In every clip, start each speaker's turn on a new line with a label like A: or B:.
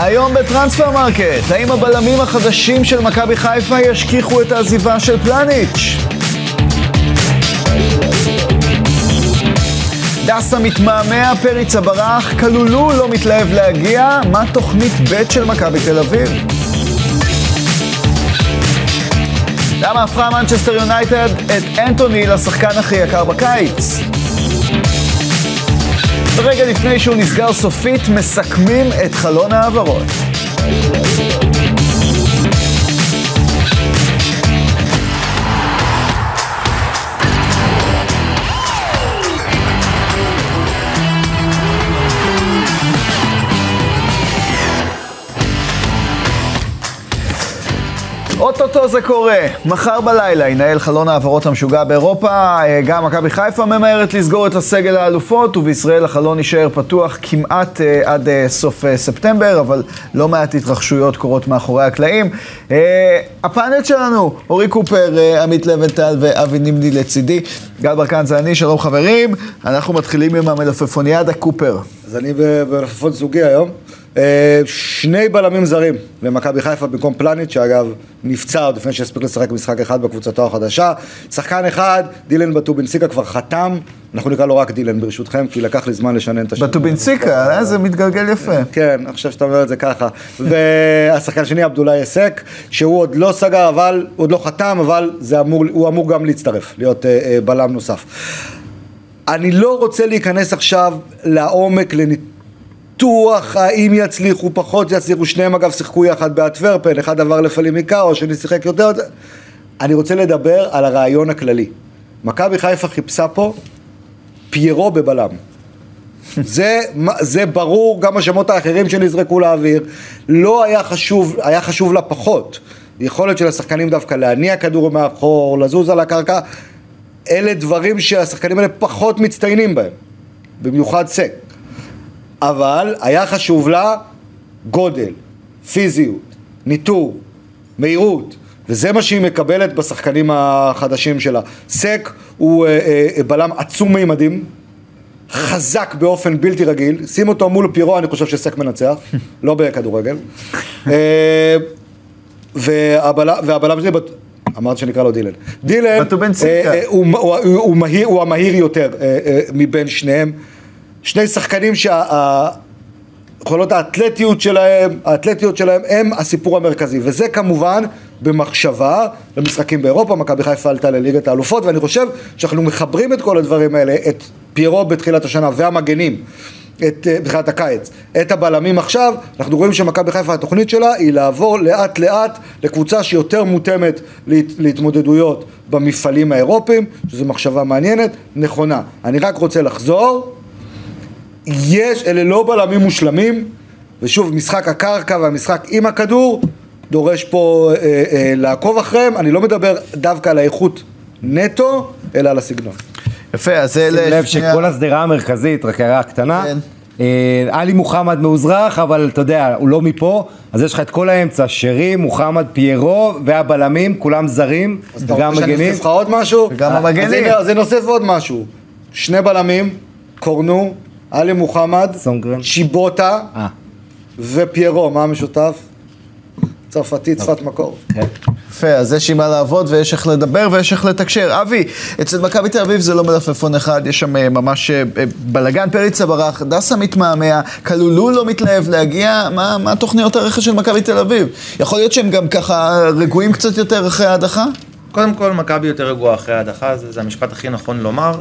A: היום בטרנספר מרקט, האם הבלמים החדשים של מכבי חיפה ישכיחו את העזיבה של פלניץ'? דסה מתמהמה, פריצה ברח, כלולו לא מתלהב להגיע, מה תוכנית ב' של מכבי תל אביב? למה הפכה מנצ'סטר יונייטד את אנטוני לשחקן הכי יקר בקיץ? ורגע לפני שהוא נסגר סופית, מסכמים את חלון ההעברות. אוטוטו זה קורה. מחר בלילה ינהל חלון העברות המשוגע באירופה. אה, גם מכבי חיפה ממהרת לסגור את הסגל האלופות, ובישראל החלון יישאר פתוח כמעט אה, עד אה, סוף ספטמבר, אבל לא מעט התרחשויות קורות מאחורי הקלעים. הפאנל שלנו, אורי קופר, עמית לבנטל ואבי נימני לצידי. גל ברקן זה אני, שלום חברים. אנחנו מתחילים עם המלפפוניאדה קופר.
B: אז אני במלפפון זוגי היום. אה, שני בלמים זרים למכבי חיפה במקום פלניץ', שאגב נפצע עוד לפני שהספיק לשחק משחק אחד בקבוצתו החדשה. שחקן אחד, דילן בטובינסיקה כבר חתם, אנחנו נקרא לו רק דילן ברשותכם, כי לקח לי זמן לשנן את השם.
A: בטובינסיקה, אה, זה מתגלגל יפה.
B: כן, חושב שאתה אומר את זה ככה. והשחקן השני, עבדולאי היסק, שהוא עוד לא סגר, אבל, הוא עוד לא חתם, אבל אמור, הוא אמור גם להצטרף, להיות אה, אה, בלם נוסף. אני לא רוצה להיכנס עכשיו לעומק, לניתוח. ניתוח האם יצליחו, פחות יצליחו, שניהם אגב שיחקו יחד באטוורפן, אחד עבר לפלימיקאו, השני שיחק יותר, אני רוצה לדבר על הרעיון הכללי. מכבי חיפה חיפשה פה פיירו בבלם. זה, זה ברור, גם השמות האחרים שנזרקו לאוויר, לא היה חשוב, היה חשוב לה פחות. יכולת של השחקנים דווקא להניע כדור מאחור, לזוז על הקרקע, אלה דברים שהשחקנים האלה פחות מצטיינים בהם, במיוחד סק. אבל היה חשוב לה גודל, פיזיות, ניטור, מהירות, וזה מה שהיא מקבלת בשחקנים החדשים שלה. סק הוא אה, אה, בלם עצום מימדים, חזק באופן בלתי רגיל, שים אותו מול פירו, אני חושב שסק מנצח, לא בכדורגל. אה, והבלם שלי, אמרת שנקרא לו דילן. דילן, אה, אה, הוא המהיר יותר מבין שניהם. שני שחקנים שהיכולות האתלטיות שלהם, האתלטיות שלהם הם הסיפור המרכזי וזה כמובן במחשבה למשחקים באירופה, מכבי חיפה עלתה לליגת האלופות ואני חושב שאנחנו מחברים את כל הדברים האלה, את פיירו בתחילת השנה והמגנים את, אה, בתחילת הקיץ, את הבלמים עכשיו, אנחנו רואים שמכבי חיפה התוכנית שלה היא לעבור לאט לאט לקבוצה שיותר מותאמת להת, להתמודדויות במפעלים האירופיים, שזו מחשבה מעניינת, נכונה. אני רק רוצה לחזור יש, אלה לא בלמים מושלמים, ושוב, משחק הקרקע והמשחק עם הכדור דורש פה אה, אה, לעקוב אחריהם, אני לא מדבר דווקא על האיכות נטו, אלא על הסגנון.
A: יפה, אז
C: אלה... שים לב שכל השדרה המרכזית, רק הערה קטנה, כן. אה, עלי מוחמד מאוזרח, אבל אתה יודע, הוא לא מפה, אז יש לך את כל האמצע, שרי, מוחמד, פיירו, והבלמים, כולם זרים,
B: וגם מגנים. אז אתה רוצה שאני אוסיף לך עוד משהו?
A: וגם המגנים.
B: אז אני אוסיף עוד משהו. שני בלמים, קורנו, עלי מוחמד,
C: סונגרן,
B: שיבוטה אה. ופיירו, מה המשותף? צרפתי, שפת מקור.
A: כן. יפה, אז יש עם מה לעבוד ויש איך לדבר ויש איך לתקשר. אבי, אצל מכבי תל אביב זה לא מלפפון אחד, יש שם אה, ממש אה, בלאגן, פריצה ברח, דסה מתמהמה, כלולו לא מתלהב להגיע, מה, מה תוכניות הרכש של מכבי תל אביב? יכול להיות שהם גם ככה רגועים קצת יותר אחרי ההדחה?
D: קודם כל, מכבי יותר רגועה אחרי ההדחה, זה, זה המשפט הכי נכון לומר.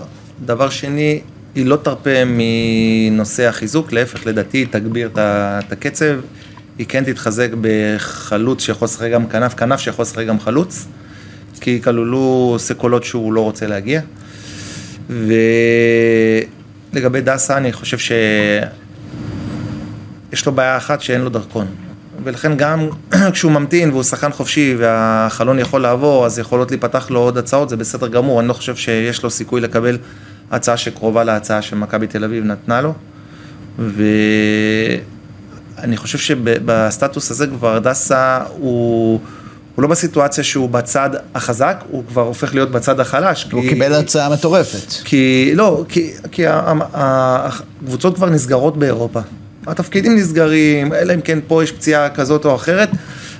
D: דבר שני, היא לא תרפה מנושא החיזוק, להפך, לדעתי היא תגביר את הקצב, היא כן תתחזק בחלוץ שיכול לשחק גם כנף, כנף שיכול לשחק גם חלוץ, כי כללו סקולות שהוא לא רוצה להגיע. ולגבי דסה, אני חושב שיש לו בעיה אחת שאין לו דרכון. ולכן גם כשהוא ממתין והוא שחקן חופשי והחלון יכול לעבור, אז יכולות להיפתח לו עוד הצעות, זה בסדר גמור, אני לא חושב שיש לו סיכוי לקבל הצעה שקרובה להצעה שמכבי תל אביב נתנה לו. ואני חושב שבסטטוס הזה כבר דסה הוא... הוא לא בסיטואציה שהוא בצד החזק, הוא כבר הופך להיות בצד החלש.
A: הוא כי... קיבל הצעה מטורפת.
D: כי, לא, כי, כי הקבוצות כבר נסגרות באירופה. התפקידים נסגרים, אלא אם כן פה יש פציעה כזאת או אחרת,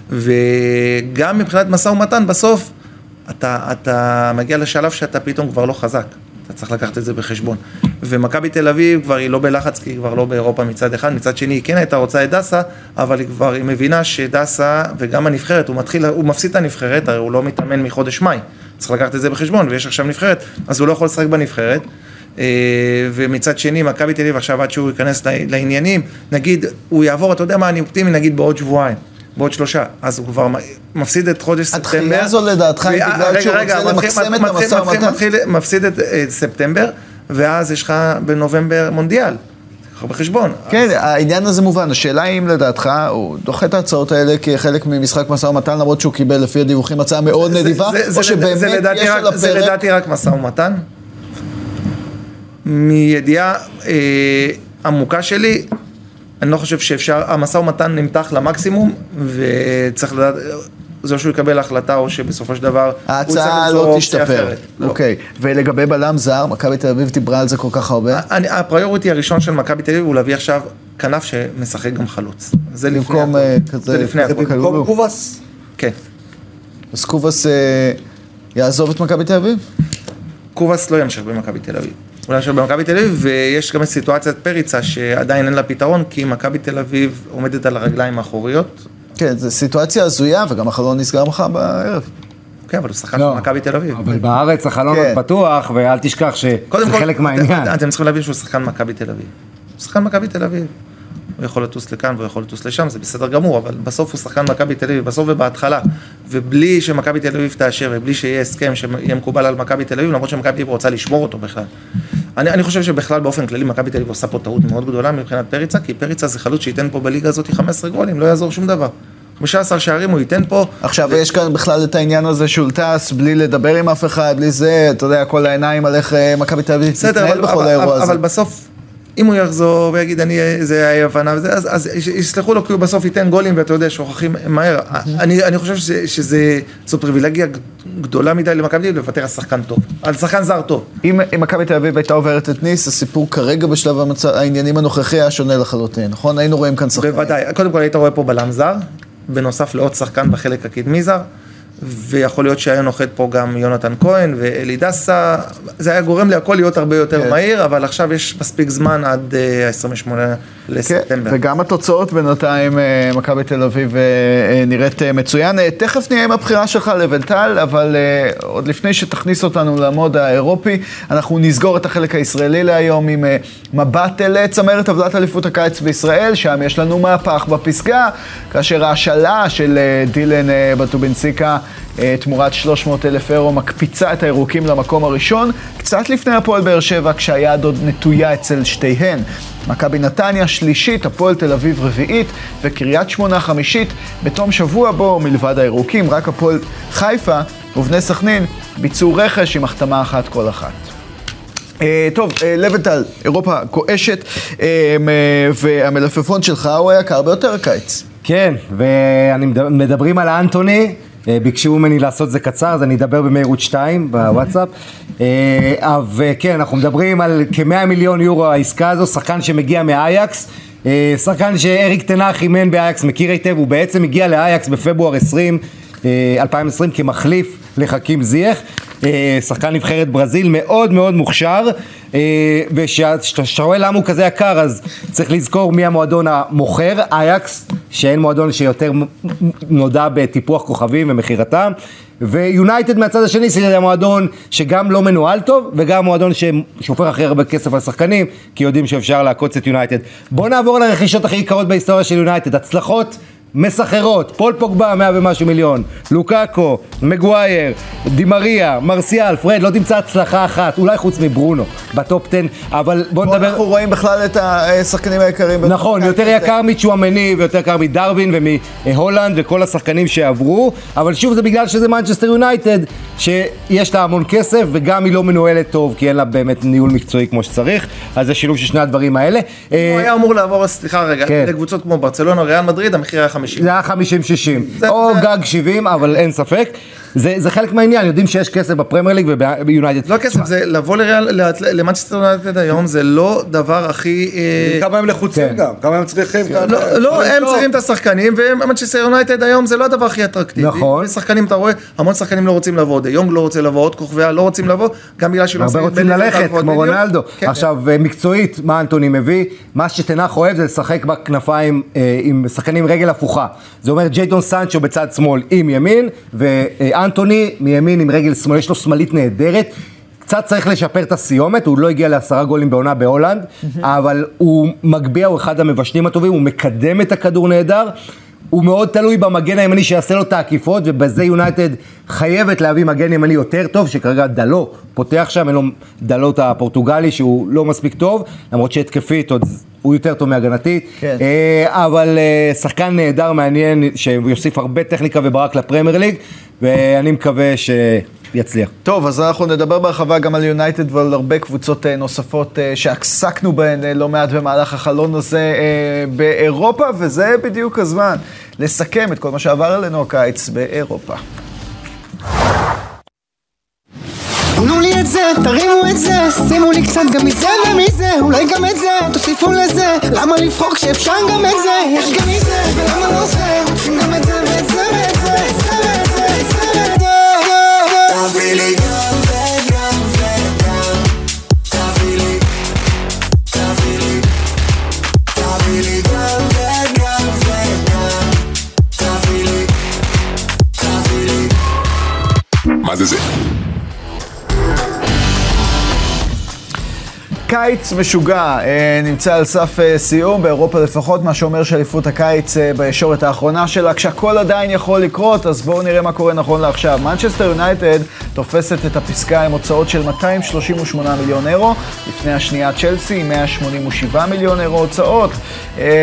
D: וגם מבחינת משא ומתן, בסוף אתה, אתה מגיע לשלב שאתה פתאום כבר לא חזק. אתה צריך לקחת את זה בחשבון. ומכבי תל אביב כבר היא לא בלחץ, כי היא כבר לא באירופה מצד אחד, מצד שני היא כן הייתה רוצה את דסה, אבל היא כבר, היא מבינה שדסה וגם הנבחרת, הוא מתחיל, הוא מפסיד את הנבחרת, הרי הוא לא מתאמן מחודש מאי. צריך לקחת את זה בחשבון, ויש עכשיו נבחרת, אז הוא לא יכול לשחק בנבחרת. אה, ומצד שני, מכבי תל אביב עכשיו עד שהוא ייכנס לעניינים, נגיד, הוא יעבור, אתה יודע מה, אני אופטימי, נגיד בעוד שבועיים. בעוד שלושה, אז הוא כבר מפסיד את חודש ספטמבר.
A: התחילה הזו לדעתך היא בגלל שהוא רוצה למקסם את המשא ומתן?
D: מפסיד את ספטמבר, ואז יש לך בנובמבר מונדיאל. בחשבון.
A: כן, העניין הזה מובן. השאלה היא אם לדעתך הוא דוחה את ההצעות האלה כחלק ממשחק משא ומתן, למרות שהוא קיבל לפי הדיווחים הצעה מאוד נדיבה, או שבאמת יש על הפרק...
D: זה לדעתי רק משא ומתן. מידיעה אה, עמוקה שלי, אני לא חושב שאפשר, המשא ומתן נמתח למקסימום, וצריך לדעת, זה או שהוא יקבל החלטה או שבסופו של דבר
A: ההצעה לא תשתפר. לא. אוקיי, ולגבי בלם זר, מכבי תל אביב דיברה על זה כל כך הרבה?
D: אני, הפריוריטי הראשון של מכבי תל אביב הוא להביא עכשיו כנף שמשחק גם חלוץ.
A: זה לפני הכל. אה, כזה,
D: זה לפני הכל.
B: במקום קובאס?
D: כן.
A: אז קובאס אה, יעזוב את מכבי תל אביב?
D: קובאס לא ימשיך במכבי תל אביב. אולי עכשיו במכבי תל אביב, ויש גם את סיטואציית פריצה שעדיין אין לה פתרון, כי מכבי תל אביב עומדת על הרגליים האחוריות.
A: כן, זו סיטואציה הזויה, וגם החלון נסגר מחר בערב.
D: כן, אבל הוא שחקן לא, של מכבי תל אביב.
C: אבל בארץ החלון כן. פתוח, ואל תשכח שזה חלק מהעניין.
D: אתם, אתם צריכים להבין שהוא שחקן מכבי תל אביב. הוא שחקן מכבי תל אביב. הוא יכול לטוס לכאן והוא יכול לטוס לשם, זה בסדר גמור, אבל בסוף הוא שחקן מכבי תל אביב, בסוף ובהתחלה. ובלי שמכבי תל אביב תאשר, ובלי שיהיה הסכם שיהיה מקובל על מכבי תל אביב, למרות שמכבי תל אביב רוצה לשמור אותו בכלל. אני, אני חושב שבכלל באופן כללי מכבי תל אביב עושה פה טעות מאוד גדולה מבחינת פריצה, כי פריצה זה חלוץ שייתן פה בליגה הזאת 15 גולים, לא יעזור שום דבר. 15 שערים הוא ייתן פה.
A: עכשיו. יש כאן בכלל את העניין הזה שהוא טס בלי לדבר עם אף אחד, בלי זה, אתה יודע, כל העיניים על איך אה, מכבי תל אביב תתנהל בכל האירוע הזה.
D: אבל בסוף, אם הוא יחזור ויגיד, אני, זה היה הבנה וזה, אז, אז יסלחו לו, כי הוא בסוף ייתן גולים, ואתה יודע, שוכחים מהר. אני, אני חושב שזה, שזה, זו פריבילגיה גדולה מדי למכבי לוותר על שחקן טוב, על שחקן זר טוב.
A: אם מכבי תל אביב הייתה עוברת את ניס, הסיפור כרגע בשלב המצ... העניינים הנוכחי היה שונה לחלוטין, נכון? היינו רואים כאן שחקן.
D: בוודאי, קודם כל היית רואה פה בלם זר, בנוסף לעוד שחקן בחלק הקדמי זר. ויכול להיות שהיה נוחת פה גם יונתן כהן ואלי דסה, זה היה גורם להכל להיות הרבה יותר כן. מהיר, אבל עכשיו יש מספיק זמן עד ה-28 אה, לספטמבר.
A: כן, וגם התוצאות בינתיים, אה, מכבי תל אביב אה, נראית מצוין. תכף נהיה עם הבחירה שלך לבנטל, אבל עוד לפני שתכניס אותנו למוד האירופי, אנחנו נסגור את החלק הישראלי להיום עם מבט אל צמרת טבלת אליפות הקיץ בישראל, שם יש לנו מהפך בפסגה, כאשר ההשאלה של דילן בטובינסיקה אה, תמורת 300 אלף אירו, מקפיצה את הירוקים למקום הראשון, קצת לפני הפועל באר שבע, כשהיד עוד נטויה אצל שתיהן. מכבי נתניה שלישית, הפועל תל אביב רביעית וקריית שמונה חמישית. בתום שבוע בו, מלבד הירוקים, רק הפועל חיפה ובני סכנין ביצעו רכש עם החתמה אחת כל אחת. Uh, טוב, uh, לבנטל, אירופה גועשת, uh, והמלפפון שלך הוא היקר ביותר הקיץ.
C: כן, ומדברים על אנטוני, אה, ביקשו ממני לעשות זה קצר, אז אני אדבר במהירות 2 בוואטסאפ. אה, וכן, אנחנו מדברים על כ-100 מיליון יורו העסקה הזו, שחקן שמגיע מאייקס. אה, שחקן שאריק תנח אימן באייקס, מכיר היטב, הוא בעצם הגיע לאייקס בפברואר 20, 2020 כמחליף לחכים זייח. שחקן נבחרת ברזיל מאוד מאוד מוכשר וכשאתה רואה למה הוא כזה יקר אז צריך לזכור מי המועדון המוכר, אייאקס שאין מועדון שיותר נודע בטיפוח כוכבים ומכירתם ויונייטד מהצד השני זה המועדון שגם לא מנוהל טוב וגם מועדון ששופך הכי הרבה כסף על שחקנים כי יודעים שאפשר לעקוץ את יונייטד. בואו נעבור לרכישות הכי יקרות בהיסטוריה של יונייטד הצלחות מסחרות, פול פוגבה מאה ומשהו מיליון, לוקאקו, מגווייר, די מריה, מרסיאל, פרד, לא תמצא הצלחה אחת, אולי חוץ מברונו, בטופ 10, אבל בוא נדבר...
A: אנחנו רואים בכלל את השחקנים היקרים.
C: נכון, יותר יקר מצ'ואמני ויותר יקר מדרווין ומהולנד וכל השחקנים שעברו, אבל שוב זה בגלל שזה מנצ'סטר יונייטד, שיש לה המון כסף וגם היא לא מנוהלת טוב, כי אין לה באמת ניהול מקצועי כמו שצריך, אז זה שילוב של שני הדברים האלה.
D: הוא היה אמור לעבור, סליחה רגע, כן. לקבוצות כמו ברצלונה, ריאל מדריד, המחיר היה 50.
C: זה היה 50-60, או זה... גג 70, אבל אין ספק. זה, זה חלק מהעניין, יודעים שיש כסף בפרמייר ליג וביונייטד.
D: לא כסף, זה לבוא לריאל- למנצ'סטר יונייטד היום, זה לא דבר הכי... אה,
B: כמה הם לחוצים
C: כן.
B: גם, כמה הם צריכים. כמה-
D: לא, לא, הם צריכים את השחקנים, ומנצ'סטר יונייטד היום זה לא הדבר הכי אטרקטיבי.
C: נכון.
D: שחקנים, אתה רואה, המון שחקנים לא רוצים לבוא, דה יונג לא רוצה לבוא, עוד כוכביה לא רוצים לבוא, גם בגלל שלא
C: הרבה רוצים ללכת. כמו רונלדו.
D: כן.
C: עכשיו, אה, מקצועית, מה אנטוני מביא? מה שטן האח אוהב זה לשחק בכנפיים אה, עם שחקנים רגל הפוכה. זה אומר ג'יידון סנצ'ו בצד שמאל עם ימין, ואנטוני מימין עם רגל שמאל, יש לו שמאלית נהדרת. קצת צריך לשפר את הסיומת, הוא לא הגיע לעשרה גולים בעונה בהולנד, אבל הוא מגביה, הוא אחד המבשלים הטובים, הוא מקדם את הכדור נהדר. הוא מאוד תלוי במגן הימני שיעשה לו את העקיפות, ובזה יונייטד חייבת להביא מגן ימני יותר טוב, שכרגע דלו פותח שם, אין לו דלות הפורטוגלי שהוא לא מספיק טוב, למרות שהתקפית עוד הוא יותר טוב מהגנתית.
A: כן.
C: אה, אבל אה, שחקן נהדר, מעניין, שיוסיף הרבה טכניקה וברק לפרמייר ליג, ואני מקווה שיצליח.
A: טוב, אז אנחנו נדבר בהרחבה גם על יונייטד ועל הרבה קבוצות אה, נוספות אה, שעסקנו בהן אה, לא מעט במהלך החלון הזה באירופה, וזה בדיוק הזמן לסכם את כל מה שעבר עלינו הקיץ באירופה.
E: תנו לי את זה, תרימו את זה, שימו לי קצת גם מזה ומזה, אולי גם את זה, תוסיפו לזה, למה לבחור כשאפשר גם את זה, יש גם מזה, ולמה לא זה, רוצים גם את זה
A: קיץ משוגע אה, נמצא על סף אה, סיום, באירופה לפחות, מה שאומר שאליפות הקיץ אה, בישורת האחרונה שלה, כשהכל עדיין יכול לקרות, אז בואו נראה מה קורה נכון לעכשיו. מנצ'סטר יונייטד תופסת את הפסגה עם הוצאות של 238 מיליון אירו, לפני השנייה צ'לסי עם 187 מיליון אירו הוצאות,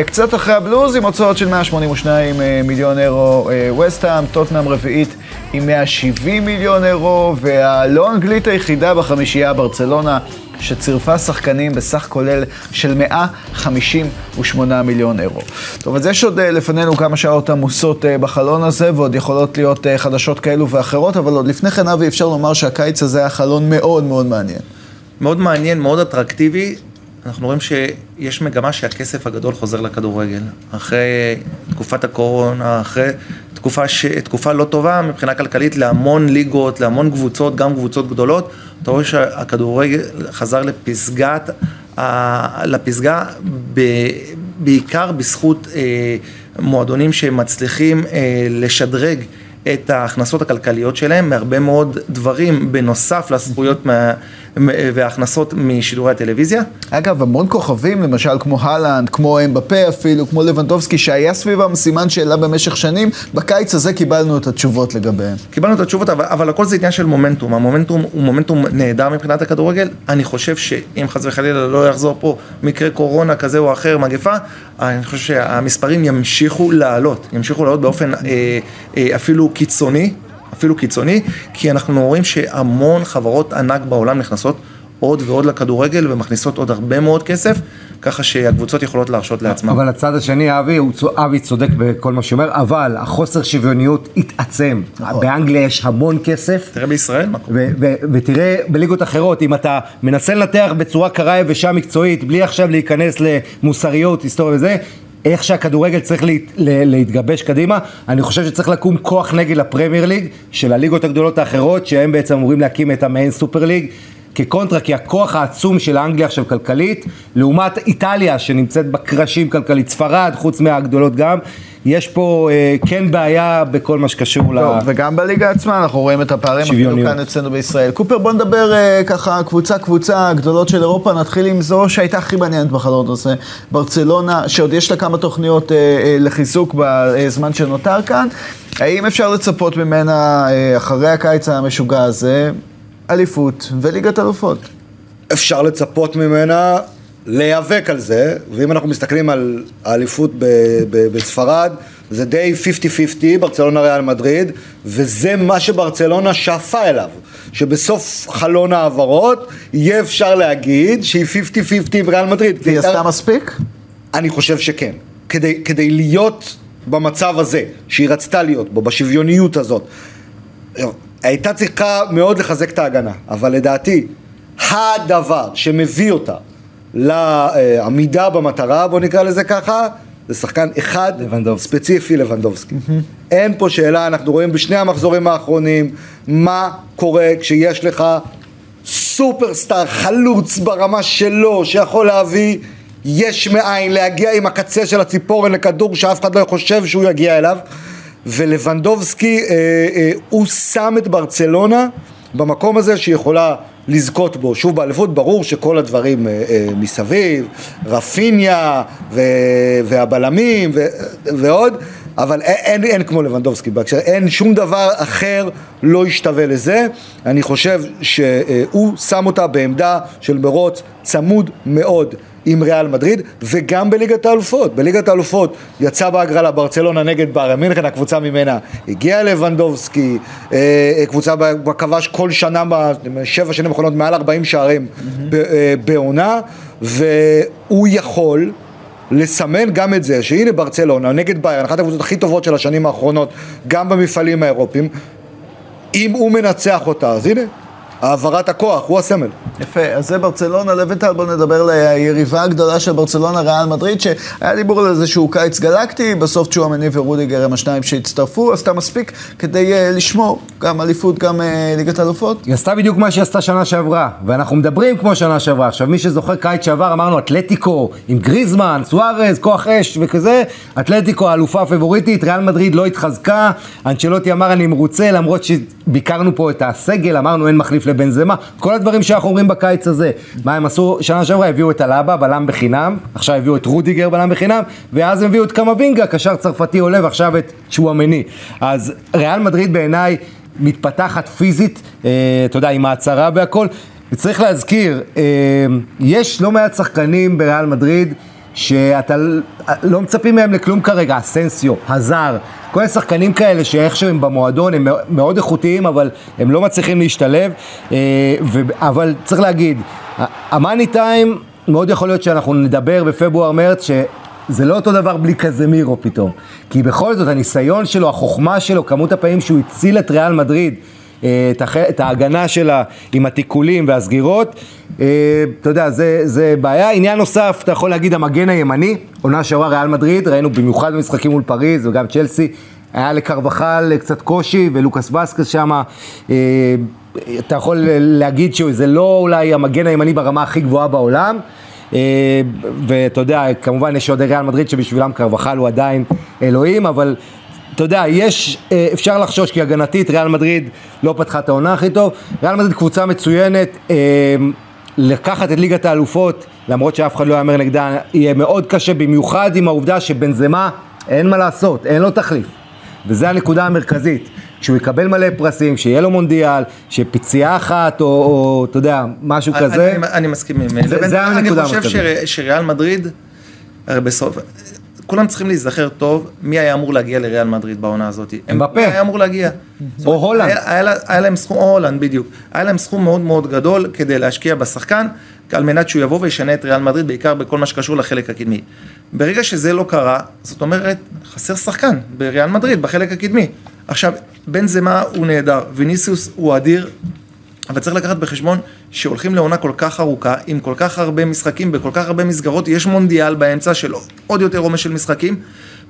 A: קצת אחרי הבלוז עם הוצאות של 182 אה, מיליון אירו וסטהאם, טוטנאם רביעית עם 170 מיליון אירו, והלא אנגלית היחידה בחמישייה ברצלונה. שצירפה שחקנים בסך כולל של 158 מיליון אירו. טוב, אז יש עוד אה, לפנינו כמה שעות עמוסות אה, בחלון הזה, ועוד יכולות להיות אה, חדשות כאלו ואחרות, אבל עוד לפני כן, אבי, אפשר לומר שהקיץ הזה היה חלון מאוד מאוד מעניין.
D: מאוד מעניין, מאוד אטרקטיבי. אנחנו רואים שיש מגמה שהכסף הגדול חוזר לכדורגל. אחרי תקופת הקורונה, אחרי תקופה, ש... תקופה לא טובה מבחינה כלכלית להמון ליגות, להמון קבוצות, גם קבוצות גדולות. אתה רואה שהכדורגל חזר לפסגת. לפסגה ב... בעיקר בזכות אה, מועדונים שמצליחים אה, לשדרג את ההכנסות הכלכליות שלהם מהרבה מאוד דברים בנוסף לזכויות מה, וההכנסות משידורי הטלוויזיה.
A: אגב, המון כוכבים, למשל כמו הלנד, כמו אמבפה אפילו, כמו לבנדובסקי, שהיה סביבם סימן שאלה במשך שנים, בקיץ הזה קיבלנו את התשובות לגביהם.
D: קיבלנו את התשובות, אבל, אבל הכל זה עניין של מומנטום. המומנטום הוא מומנטום נהדר מבחינת הכדורגל. אני חושב שאם חס וחלילה לא יחזור פה מקרה קורונה כזה או אחר, מגפה, אני חושב שהמספרים ימשיכו לעלות. ימשיכו לעלות באופן אה, אה, אפילו קיצוני. אפילו קיצוני, כי אנחנו רואים שהמון חברות ענק בעולם נכנסות עוד ועוד לכדורגל ומכניסות עוד הרבה מאוד כסף, ככה שהקבוצות יכולות להרשות לעצמן.
C: אבל הצד השני, אבי, הוא אבי צודק בכל מה שאומר, אבל החוסר שוויוניות התעצם. באנגליה יש המון כסף.
D: תראה בישראל מה קורה.
C: ותראה בליגות אחרות, אם אתה מנסה לנתח בצורה קרה יבשה מקצועית, בלי עכשיו להיכנס למוסריות, היסטוריה וזה, איך שהכדורגל צריך להת, ל- להתגבש קדימה, אני חושב שצריך לקום כוח נגד לפרמייר ליג, של הליגות הגדולות האחרות, שהם בעצם אמורים להקים את המעין סופר ליג. כקונטרה, כי הכוח העצום של אנגליה עכשיו כלכלית, לעומת איטליה שנמצאת בקרשים כלכלית, ספרד, חוץ מהגדולות גם, יש פה אה, כן בעיה בכל מה שקשור ל...
A: טוב, וגם בליגה עצמה אנחנו רואים את הפערים אפילו
C: שוויוניות.
A: כאן אצלנו בישראל. קופר, בוא נדבר אה, ככה קבוצה-קבוצה גדולות של אירופה, נתחיל עם זו שהייתה הכי מעניינת בחלון הזה, ברצלונה, שעוד יש לה כמה תוכניות אה, אה, לחיזוק בזמן שנותר כאן. האם אפשר לצפות ממנה, אה, אחרי הקיץ המשוגע הזה, אליפות וליגת אלופות?
B: אפשר לצפות ממנה להיאבק על זה, ואם אנחנו מסתכלים על האליפות ב- ב- בספרד, זה די 50-50, ברצלונה ריאל מדריד, וזה מה שברצלונה שאפה אליו, שבסוף חלון העברות יהיה אפשר להגיד שהיא 50-50 עם ריאל מדריד.
A: והיא עשתה מספיק?
B: אני חושב שכן. כדי, כדי להיות במצב הזה, שהיא רצתה להיות בו, בשוויוניות הזאת, הייתה צריכה מאוד לחזק את ההגנה, אבל לדעתי, הדבר שמביא אותה לעמידה במטרה, בוא נקרא לזה ככה, זה שחקן אחד
C: לבנדובסקי.
B: ספציפי לבנדובסקי. אין פה שאלה, אנחנו רואים בשני המחזורים האחרונים מה קורה כשיש לך סופרסטאר חלוץ ברמה שלו, שיכול להביא יש מאין, להגיע עם הקצה של הציפורן לכדור שאף אחד לא חושב שהוא יגיע אליו. ולבנדובסקי, אה, אה, הוא שם את ברצלונה במקום הזה שהיא יכולה לזכות בו. שוב, באליפות ברור שכל הדברים אה, אה, מסביב, רפיניה ו, והבלמים ו, ועוד, אבל אין, אין, אין כמו לבנדובסקי בהקשר, אין שום דבר אחר לא ישתווה לזה. אני חושב שהוא שם אותה בעמדה של מרוץ צמוד מאוד. עם ריאל מדריד וגם בליגת האלופות. בליגת האלופות יצא בהגרלה ברצלונה נגד באריה מינכן, הקבוצה ממנה הגיע לבנדובסקי, אה, אה, קבוצה בה כבש כל שנה בשבע שנים האחרונות מעל 40 שערים אה, בעונה, והוא יכול לסמן גם את זה, שהנה ברצלונה נגד ביירן, אחת הקבוצות הכי טובות של השנים האחרונות, גם במפעלים האירופיים, אם הוא מנצח אותה, אז הנה, העברת הכוח, הוא הסמל.
A: יפה, אז זה ברצלונה, לויטל, בוא נדבר ליריבה הגדולה של ברצלונה, ריאל מדריד, שהיה דיבור על איזשהו קיץ גלקטי, בסוף צ'ואמני ורודיגר הם השניים שהצטרפו, עשתה מספיק כדי uh, לשמור גם אליפות, גם uh, ליגת אלופות.
C: היא עשתה בדיוק מה שהיא עשתה שנה שעברה, ואנחנו מדברים כמו שנה שעברה. עכשיו, מי שזוכר קיץ שעבר, אמרנו אתלטיקו עם גריזמן, סוארז, כוח אש וכזה, אתלטיקו האלופה הפבוריטית, ריאל מדריד לא התחזקה, אנצ'לוטי אמר אני מרוצה, למרות שביקרנו פה את הסגל, אמרנו אין מחליף לבנזמה, כל הדברים שאנחנו אומרים בקיץ הזה. מה הם עשו שנה שעברה? הביאו את הלבה, בלם בחינם, עכשיו הביאו את רודיגר, בלם בחינם, ואז הם הביאו את קמבינגה, קשר צרפתי עולה, ועכשיו את צ'ואמני. אז ריאל מדריד בעיניי מתפתחת פיזית, אה, אתה יודע, עם ההצהרה והכל. וצריך להזכיר, אה, יש לא מעט שחקנים בריאל מדריד שאתה לא מצפים מהם לכלום כרגע, אסנסיו, הזר, כל מיני שחקנים כאלה שאיכשהו הם במועדון, הם מאוד איכותיים, אבל הם לא מצליחים להשתלב, אה, אבל צריך להגיד, המאני טיים, מאוד יכול להיות שאנחנו נדבר בפברואר-מרץ, שזה לא אותו דבר בלי קזמירו פתאום, כי בכל זאת הניסיון שלו, החוכמה שלו, כמות הפעמים שהוא הציל את ריאל מדריד, את, הח... את ההגנה שלה עם התיקולים והסגירות, אה, אתה יודע, זה, זה בעיה. עניין נוסף, אתה יכול להגיד המגן הימני, עונה שעברה ריאל מדריד, ראינו במיוחד במשחקים מול פריז וגם צ'לסי, היה לקרבחל קצת קושי ולוקאס וסקס שם, אה, אתה יכול להגיד שזה לא אולי המגן הימני ברמה הכי גבוהה בעולם. ואתה יודע, כמובן יש עוד ריאל מדריד שבשבילם קרבחל הוא עדיין אלוהים, אבל אתה יודע, יש, אה, אפשר לחשוש כי הגנתית ריאל מדריד לא פתחה את העונה הכי טוב, ריאל מדריד קבוצה מצוינת, אה, לקחת את ליגת האלופות, למרות שאף אחד לא יאמר נגדה, יהיה מאוד קשה, במיוחד עם העובדה שבנזמה, אין מה לעשות, אין לו תחליף. וזו הנקודה המרכזית. כשהוא יקבל מלא פרסים, שיהיה לו מונדיאל, שפציעה אחת, או, או אתה יודע, משהו
D: אני,
C: כזה.
D: אני, אני מסכים עם
C: זה-. זה הנקודה
D: אני חושב
C: המרכזית.
D: שר, שריאל מדריד, הרי בסוף, כולם צריכים להיזכר טוב מי היה אמור להגיע לריאל מדריד בעונה הזאת.
C: אמבפה.
D: מי היה אמור להגיע. אומרת,
C: הולנד.
D: היה, היה, לה- היה להם סכום, או הולנד בדיוק. היה להם סכום מאוד מאוד גדול כדי להשקיע בשחקן, על מנת שהוא יבוא וישנה את ריאל מדריד, בעיקר בכל מה שקשור לחלק הקדמי. ברגע שזה לא קרה, זאת אומרת, חסר שחקן בריאל מדריד, בחלק הקדמי. עכשיו, בן זמה הוא נהדר, ויניסיוס הוא אדיר, אבל צריך לקחת בחשבון שהולכים לעונה כל כך ארוכה, עם כל כך הרבה משחקים, בכל כך הרבה מסגרות, יש מונדיאל באמצע של עוד יותר עומס של משחקים,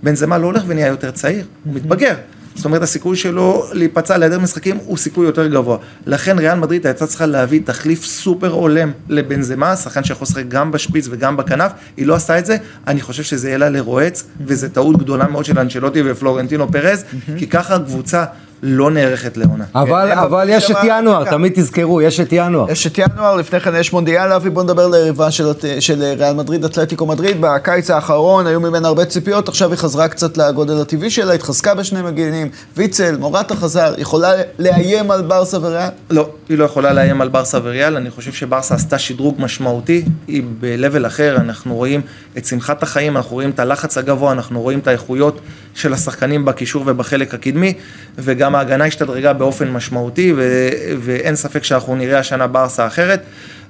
D: בן זמה לא הולך ונהיה יותר צעיר, הוא מתבגר. זאת אומרת, הסיכוי שלו להיפצע להיעדר משחקים הוא סיכוי יותר גבוה. לכן ריאל מדריד הייתה צריכה להביא תחליף סופר הולם לבנזמה, שחקן שיכול לשחק גם בשפיץ וגם בכנף, היא לא עשתה את זה, אני חושב שזה יהיה לה לרועץ, וזו טעות גדולה מאוד של אנצ'לוטי ופלורנטינו פרז, כי ככה קבוצה לא נערכת לעונה.
C: אבל,
A: כן,
C: אבל
A: אבל
C: יש את ינואר, תמיד תזכרו, יש את ינואר.
A: יש את ינואר, לפני כן יש מונדיאל, אבי, בוא נדבר ליריבה של, של ריאל מדריד, אתלטיקו מדריד. בקיץ האחרון היו ממנה הרבה ציפיות, עכשיו היא חזרה קצת לגודל הטבעי שלה, התחזקה בשני מגינים, ויצל, מורטה חזר, יכולה לאיים על ברסה וריאל?
D: לא, היא לא יכולה לאיים על ברסה וריאל, אני חושב שברסה עשתה שדרוג משמעותי, היא ב-level אחר, אנחנו רואים את שמחת החיים, אנחנו רואים את הלחץ הגבוה, אנחנו רואים את האיכויות של השחקנים בקישור ובחלק הקדמי, וגם ההגנה השתדרגה באופן משמעותי, ו- ואין ספק שאנחנו נראה השנה ברסה אחרת.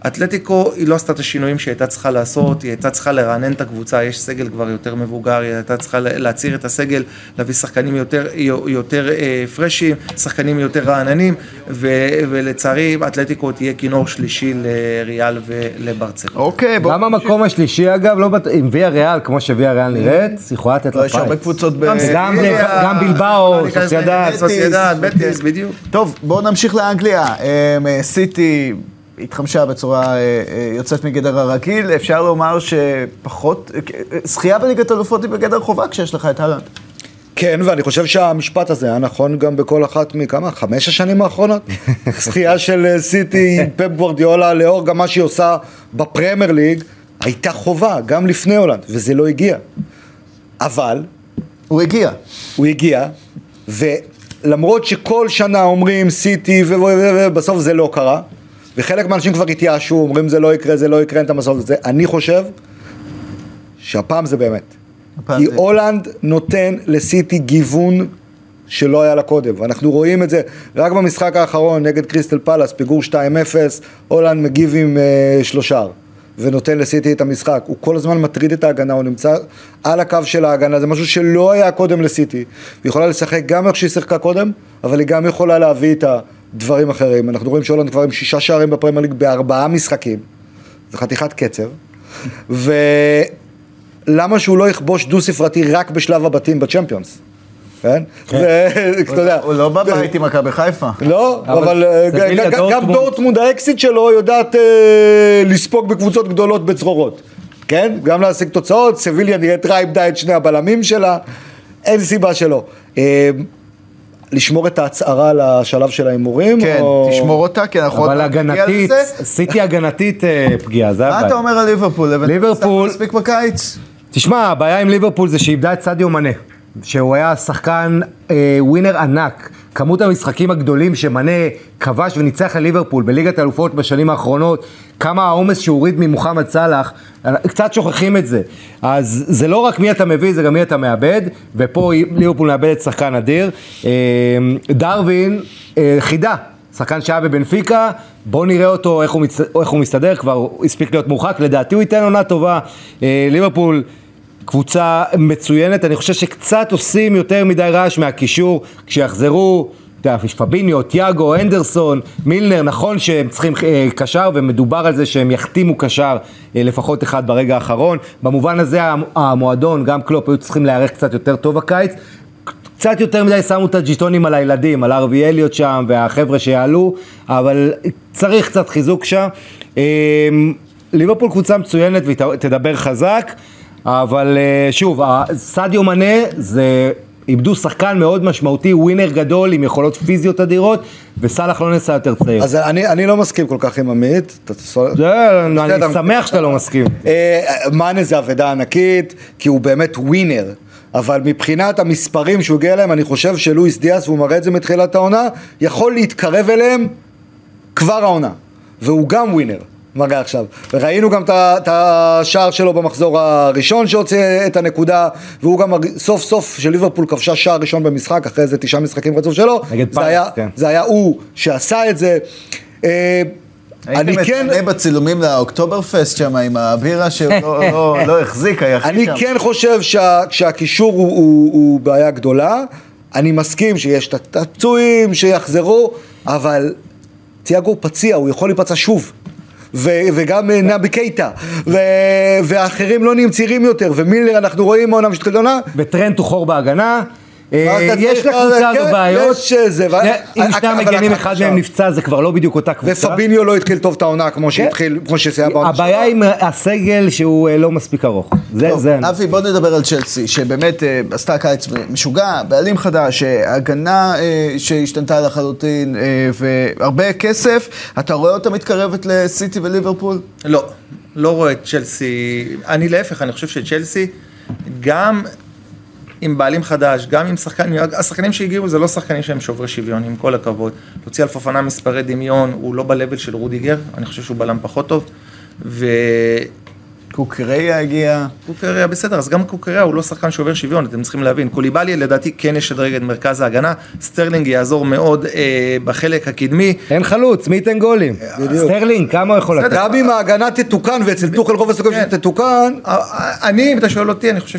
D: אתלטיקו היא לא עשתה את השינויים שהיא הייתה צריכה לעשות, היא הייתה צריכה לרענן את הקבוצה, יש סגל כבר יותר מבוגר, היא הייתה צריכה להצעיר את הסגל, להביא שחקנים יותר, יותר אה, פרשים, שחקנים יותר רעננים, ו, ולצערי אתלטיקו תהיה כינור שלישי לריאל ולברצל.
A: אוקיי, בוא...
C: גם המקום השלישי אגב, לא בט- עם ויה ריאל, כמו שוויה ריאל נראית, היא יכולה לתת
A: לא,
C: לה
A: יש הרבה. קבוצות ב...
C: גם בלבאו,
D: לא
C: סוסיידד.
D: סוסיידד,
A: בטיס, כן.
D: בדיוק.
A: טוב, בואו נמשיך לאנגליה. אמ, אה, סיטי התחמשה בצורה אה, אה, יוצאת מגדר הרגיל. אפשר לומר שפחות... זכייה בליגת אלופות היא בגדר חובה כשיש לך את אהלנד.
B: כן, ואני חושב שהמשפט הזה היה נכון גם בכל אחת מכמה? חמש השנים האחרונות? זכייה של אה, סיטי עם פפ גוורדיולה, לאור גם מה שהיא עושה בפרמייר ליג, הייתה חובה, גם לפני הולנד, וזה לא הגיע. אבל,
A: הוא הגיע.
B: הוא הגיע, ולמרות שכל שנה אומרים סיטי, ובסוף זה לא קרה, וחלק מהאנשים כבר התייאשו, אומרים זה לא יקרה, זה לא יקרה, אין את המסורת הזה, אני חושב שהפעם זה באמת. כי
A: זה-
B: הולנד נותן לסיטי גיוון שלא היה לה קודם, ואנחנו רואים את זה רק במשחק האחרון נגד קריסטל פלאס, פיגור 2-0, הולנד מגיב עם אה, שלושה. ונותן לסיטי את המשחק, הוא כל הזמן מטריד את ההגנה, הוא נמצא על הקו של ההגנה, זה משהו שלא היה קודם לסיטי, היא יכולה לשחק גם איך שהיא שיחקה קודם, אבל היא גם יכולה להביא את הדברים אחרים, אנחנו רואים שהולנד כבר עם שישה שערים בפרמייר ליג בארבעה משחקים, זה חתיכת קצב, ולמה שהוא לא יכבוש דו ספרתי רק בשלב הבתים בצ'מפיונס, כן? ואתה יודע,
A: הוא לא בבית עם מכבי חיפה.
B: לא,
C: אבל
B: אה, גם
C: דורטמונד.
B: האקסיט שלו יודעת אה, לספוג בקבוצות גדולות בצרורות, כן? גם להשיג תוצאות, סביליה נראית רע איבדה את שני הבלמים שלה, אין סיבה שלא. לשמור את ההצהרה לשלב של ההימורים?
A: כן,
B: או-
A: תשמור אותה, כי אנחנו עוד
C: אבל
A: מעט נגיע
C: הגנתית,
A: לזה.
C: סיטי הגנתית אה, פגיעה, זה
A: מה
C: הבעיה.
A: אתה אומר על ליברפול?
C: ליברפול-
A: מספיק בקיץ?
C: תשמע, הבעיה עם ליברפול זה שאיבדה את סדיו מנה, שהוא היה שחקן אה, ווינר ענק. כמות המשחקים הגדולים שמנה כבש וניצח לליברפול בליגת האלופות בשנים האחרונות, כמה העומס שהוא הוריד ממוחמד סאלח, קצת שוכחים את זה. אז זה לא רק מי אתה מביא, זה גם מי אתה מאבד, ופה ליברפול מאבדת שחקן אדיר. אה, דרווין, אה, חידה. שחקן שהיה בבנפיקה, בואו נראה אותו, איך הוא, מצ... איך הוא מסתדר, כבר הספיק להיות מורחק, לדעתי הוא ייתן עונה טובה. אה, ליברפול, קבוצה מצוינת, אני חושב שקצת עושים יותר מדי רעש מהקישור, כשיחזרו, אתה יודע, פביניו, תיאגו, הנדרסון, מילנר, נכון שהם צריכים אה, קשר, ומדובר על זה שהם יחתימו קשר אה, לפחות אחד ברגע האחרון. במובן הזה המ- המועדון, גם קלופ, היו צריכים להיערך קצת יותר טוב הקיץ. קצת יותר מדי שמו את הג'יטונים על הילדים, על ארווי אליוט שם והחבר'ה שיעלו, אבל צריך קצת חיזוק שם. אמ, ליברפול קבוצה מצוינת והיא תדבר חזק, אבל אה, שוב, סדיו מנה זה... איבדו שחקן מאוד משמעותי, ווינר גדול עם יכולות פיזיות אדירות, וסאלח לא נעשה יותר צעיר.
B: אז אני, אני לא מסכים כל כך עם עמית.
C: זה, אני
B: בסדר.
C: שמח שאתה לא מסכים.
B: אה, מאנה זה אבדה ענקית, כי הוא באמת ווינר. אבל מבחינת המספרים שהוא הגיע אליהם, אני חושב שלואיס דיאס, והוא מראה את זה מתחילת העונה, יכול להתקרב אליהם כבר העונה. והוא גם ווינר, מראה עכשיו. וראינו גם את השער שלו במחזור הראשון שהוציא את הנקודה, והוא גם סוף סוף שליברפול כבשה שער ראשון במשחק, אחרי איזה תשעה משחקים רצוף שלו.
C: נגד
B: זה
C: פאלאס,
B: היה-
C: כן.
B: זה היה הוא שעשה את זה. אה, אני כן...
A: מתנה בצילומים לאוקטובר פסט שם עם הבירה שלא לא- לא החזיק, היחיד
B: אני
A: שם.
B: כן חושב שה, שהקישור הוא, בעיה גדולה, אני מסכים שיש את הפצועים שיחזרו, אבל תיאגו פציע, הוא יכול להיפצע שוב. ו, וגם אה, נבי קייטה, ו, והאחרים לא נהיים צעירים יותר, ומילר אנחנו רואים מעונה משתתפת עונה,
C: וטרנט הוא חור בהגנה. אה, יש לקבוצה
B: כן,
C: הזו בעיות, אם שני המגנים אחד מהם נפצע זה כבר לא בדיוק אותה קבוצה.
B: ופביניו לא התחיל טוב את העונה כמו שהתחיל, כמו שסייע בעונה
C: הבעיה עם הסגל שהוא אה, לא מספיק ארוך. זה,
A: אבי, בוא נדבר על צ'לסי, שבאמת אה, עשתה קיץ משוגע, בעלים חדש, הגנה שהשתנתה לחלוטין, והרבה כסף. אתה רואה אותה מתקרבת לסיטי וליברפול?
D: לא, לא רואה את צ'לסי, אני להפך, אני חושב שצ'לסי, גם עם בעלים חדש, גם עם שחקנים, השחקנים שהגיעו זה לא שחקנים שהם שוברי שוויון, עם כל הכבוד. להוציא על פופנה מספרי דמיון, הוא לא ב-level של רודיגר, אני חושב שהוא בלם פחות טוב,
A: קוקורייה הגיע.
D: קוקורייה בסדר, אז גם קוקורייה הוא לא שחקן שעובר שוויון, אתם צריכים להבין. קוליבאלי לדעתי כן ישדרג את מרכז ההגנה, סטרלינג יעזור מאוד אה, בחלק הקדמי.
C: אין חלוץ, מי ייתן גולים? סטרלינג, כמה הוא יכול לתת?
B: גם אם ההגנה תתוקן, ואצל טוחל רוב הסיכויים
D: כן.
B: שתתוקן,
D: אה, אה, אני, אם אתה שואל אותי, אני חושב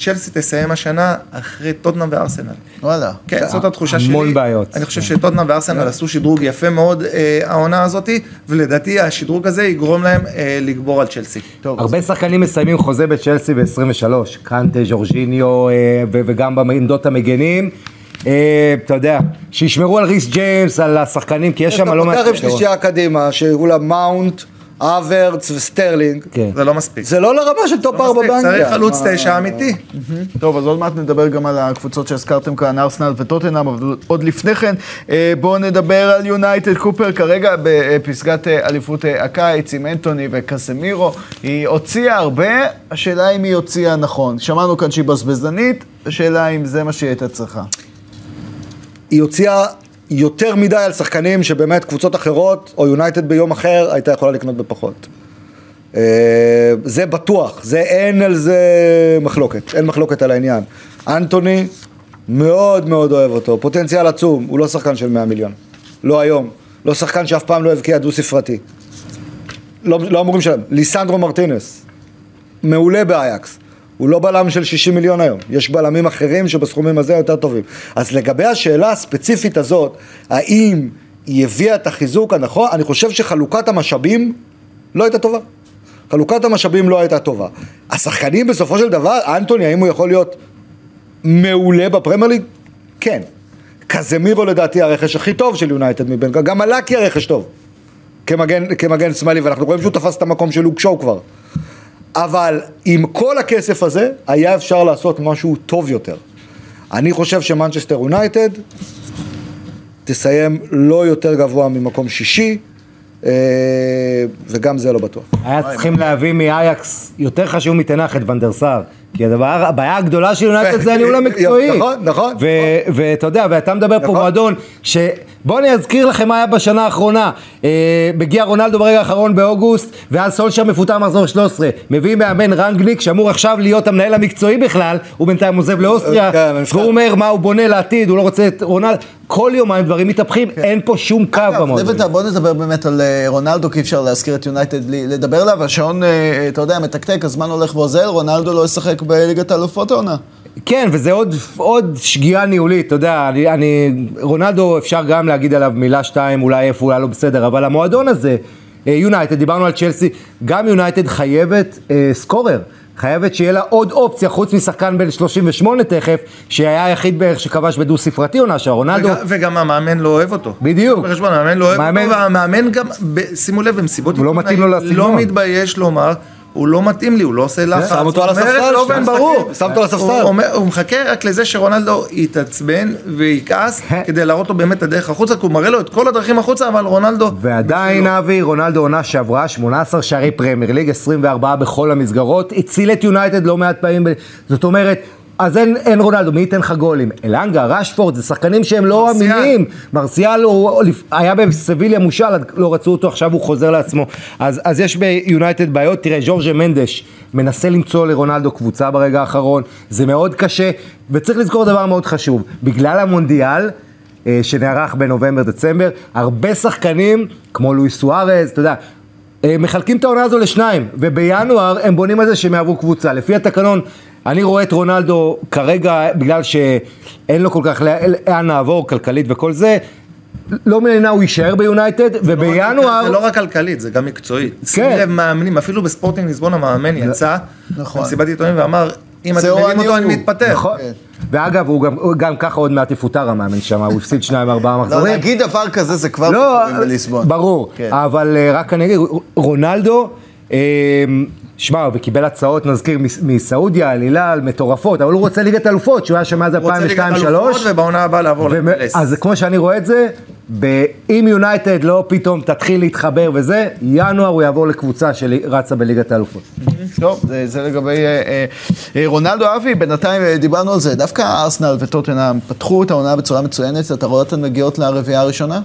D: שצ'לסי תסיים השנה אחרי טוטנאם וארסנל.
A: וואלה.
D: כן, זאת התחושה שלי.
C: המון בעיות.
D: אני חושב שטוטנאם וארסנל עשו שדרוג יפה מאוד אה, העונה הזאתי, ולדעתי השדרוג הזה יגרום להם אה, לגבור על צ'לסי.
A: טוב,
C: הרבה שחקנים מסיימים חוזה בצ'לסי ב-23, קנטה, ז'ורג'יניו אה, וגם בעמדות המגנים. אתה יודע, שישמרו על ריס ג'יימס, על השחקנים, כי יש שם לא מעט...
B: עם שלישייה קדימה, שהראו לה מאונט, האברץ וסטרלינג,
C: כן.
D: זה לא מספיק.
B: זה לא לרמה של טופ
D: לא
B: ארבע
D: מספיק,
B: באנגליה.
D: צריך חלוץ תשע אמיתי.
A: טוב, אז עוד מעט נדבר גם על הקבוצות שהזכרתם כאן, ארסנל וטוטנאם, אבל עוד לפני כן, אה, בואו נדבר על יונייטד קופר כרגע בפסגת אה, אליפות אה, הקיץ עם אנטוני וקסמירו. היא הוציאה הרבה, השאלה אם היא הוציאה נכון. שמענו כאן שהיא בזבזנית, השאלה אם זה מה שהיא הייתה צריכה.
B: היא הוציאה יותר מדי על שחקנים שבאמת קבוצות אחרות, או יונייטד ביום אחר, הייתה יכולה לקנות בפחות. אה, זה בטוח, זה אין על זה מחלוקת, אין מחלוקת על העניין. אנטוני, מאוד מאוד אוהב אותו, פוטנציאל עצום, הוא לא שחקן של 100 מיליון. לא היום, לא שחקן שאף פעם לא הבקיע דו ספרתי. לא, לא אמורים לשלם. ליסנדרו מרטינס, מעולה באייקס. הוא לא בלם של 60 מיליון היום, יש בלמים אחרים שבסכומים הזה יותר טובים. אז לגבי השאלה הספציפית הזאת, האם היא הביאה את החיזוק הנכון, אני חושב שחלוקת המשאבים לא הייתה טובה. חלוקת המשאבים לא הייתה טובה. השחקנים בסופו של דבר, אנטוני, האם הוא יכול להיות מעולה בפרמייר ליג? כן. קזמירו לדעתי הרכש הכי טוב של יונייטד מבין, גם מלאקי הרכש טוב. כמגן, כמגן שמאלי, ואנחנו רואים שהוא תפס את המקום של לוק שואו כבר. אבל עם כל הכסף הזה, היה אפשר לעשות משהו טוב יותר. אני חושב שמנצ'סטר יונייטד תסיים לא יותר גבוה ממקום שישי, אה, וגם זה לא בטוח.
C: היה צריכים להביא מאייקס יותר חשוב מתנח את ונדרסאר. כי הדבר, הבעיה הגדולה של יונייטד זה הניהול המקצועי.
B: נכון, נכון.
C: ואתה יודע, ואתה מדבר פה
B: נכון.
C: מועדון, שבוא אני אזכיר לכם מה היה בשנה האחרונה. אה, מגיע רונלדו ברגע האחרון באוגוסט, ואז סולשר מפוטר מחזור 13. מביא מאמן רנגניק, שאמור עכשיו להיות המנהל המקצועי בכלל, הוא בינתיים עוזב לאוסטריה,
B: כן.
C: והוא אומר מה הוא בונה לעתיד, הוא לא רוצה את רונלדו. כל יומיים דברים מתהפכים, אין פה שום קו במועדון.
A: בוא נדבר באמת על אה, רונלדו, כי אי אפשר להזכיר את יונייטד לדבר עליו. השעון, אה, אתה יודע, מתקתק, הזמן הולך ואוזל, רונלדו לא ישחק בליגת האלופות העונה.
C: כן, וזה עוד, עוד שגיאה ניהולית, אתה יודע, אני, אני, רונלדו אפשר גם להגיד עליו מילה שתיים, אולי איפה הוא היה לא בסדר, אבל המועדון הזה, אה, יונייטד, דיברנו על צ'לסי, גם יונייטד חייבת אה, סקורר. חייבת שיהיה לה עוד אופציה, חוץ משחקן בן 38 תכף, שהיה היחיד בערך שכבש בדו ספרתי עונה שער, רונלדו,
D: וגם- וגם המאמן לא אוהב אותו.
C: בדיוק.
D: בחשבון, המאמן לא אוהב
C: מאמן-
D: אותו, והמאמן גם, ב- שימו לב, במסיבות
C: הוא לא מתאים לו לסגנון.
D: לא מתבייש לומר, הוא לא מתאים לי, הוא לא עושה לחץ.
B: שם אותו על הספסל,
D: לא,
B: משחקים,
D: ברור.
B: שם אותו על הספסל.
D: הוא מחכה רק לזה שרונלדו יתעצבן ויכעס, כדי להראות לו באמת את הדרך החוצה, כי הוא מראה לו את כל הדרכים החוצה, אבל רונלדו...
C: ועדיין אבי, רונלדו עונה שעברה, 18 שערי פרמייר ליג, 24 בכל המסגרות, הציל את יונייטד לא מעט פעמים, זאת אומרת, אז אין, אין רונלדו, מי ייתן לך גולים? אלנגה, רשפורד, זה שחקנים שהם לא. אמינים. מרסיאל הוא, היה בסביליה מושל, לא רצו אותו, עכשיו הוא חוזר לעצמו. אז, אז יש ביונייטד בעיות, תראה, ז'ורג'ה מנדש מנסה למצוא לרונלדו קבוצה ברגע האחרון, זה מאוד קשה, וצריך לזכור דבר מאוד חשוב, בגלל המונדיאל, אה, שנערך בנובמבר-דצמבר, הרבה שחקנים, כמו לואיס סוארז, אתה יודע, אה, מחלקים את העונה הזו לשניים, ובינואר הם בונים על זה שהם יעברו קבוצה. לפי התקנון, אני רואה את רונלדו כרגע, בגלל שאין לו כל כך לאן לעבור כלכלית וכל זה, לא מבינה הוא יישאר ביונייטד, ובינואר...
D: זה לא רק כלכלית, זה גם מקצועית. שים
C: כן.
D: לב, מאמנים, אפילו בספורטינג ליסבון המאמן יצא,
A: נכון.
D: במסיבת עיתונאים ואמר, אם אתם
A: זהו
D: מביאים אותו
A: אני
D: אני
A: הוא."
D: מתפטר.
C: נכון. ואגב, הוא גם, ככה עוד מעט יפוטר המאמן שם, הוא הפסיד שניים ארבעה
A: לא,
C: מחזורים.
A: להגיד דבר כזה זה כבר
C: לא,
A: בליסבון.
C: ברור,
A: כן.
C: אבל אה, רק אני אגיד, רונלדו, אה, שמע, הוא קיבל הצעות, נזכיר, מס- מסעודיה, על הילל, מטורפות, אבל הוא רוצה ליגת אלופות, שהוא היה שם מאז
D: הוא רוצה ליגת
C: 2002-2003.
D: אלופות ובעונה הבאה לעבור לפלס.
C: אז כמו שאני רואה את זה, אם יונייטד לא פתאום תתחיל להתחבר וזה, ינואר הוא יעבור לקבוצה שרצה בליגת האלופות.
A: טוב, זה, זה לגבי אה, אה, אה, רונלדו אבי, בינתיים אה, דיברנו על זה, דווקא ארסנל וטוטנאם פתחו את העונה בצורה מצוינת, אתה רואה אותן מגיעות לרביעייה הראשונה?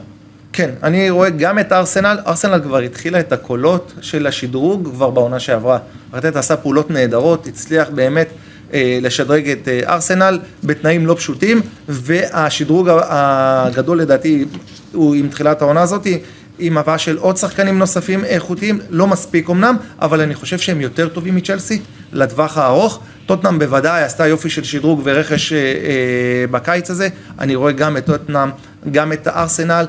D: כן, אני רואה גם את ארסנל, ארסנל כבר התחילה את הקולות של השדרוג כבר בעונה שעברה. ארטט עשה פעולות נהדרות, הצליח באמת אה, לשדרג את אה, ארסנל בתנאים לא פשוטים, והשדרוג הגדול לדעתי הוא עם תחילת העונה הזאת, עם הבאה של עוד שחקנים נוספים איכותיים, לא מספיק אמנם, אבל אני חושב שהם יותר טובים מצ'לסי לטווח הארוך. טוטנאם בוודאי עשתה יופי של שדרוג ורכש אה, אה, בקיץ הזה, אני רואה גם את טוטנאם, גם את הארסנל,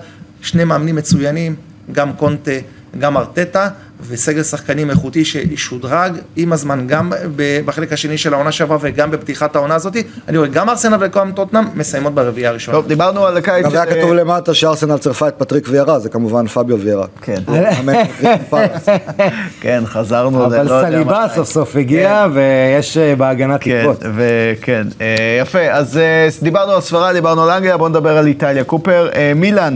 D: שני מאמנים מצוינים, גם קונטה, גם ארטטה, וסגל שחקנים איכותי שישודרג עם הזמן, גם בחלק השני של העונה שעברה וגם בפתיחת העונה הזאת, אני רואה גם ארסנל וגם טוטנאם מסיימות ברביעייה הראשונה.
A: טוב, דיברנו על הקיץ.
B: גם היה כתוב למטה שארסנל צירפה את פטריק ויארה, זה כמובן פביו ויארה.
A: כן. כן, חזרנו.
C: אבל
A: לא
C: סליבה. סוף סוף הגיע, ויש אה, בהגנה
A: כן,
C: תקוות.
A: וכן, אה, יפה, אז אה, דיברנו על ספרד, דיברנו על אנגליה, בואו נדבר על איטליה. קופר, מילאן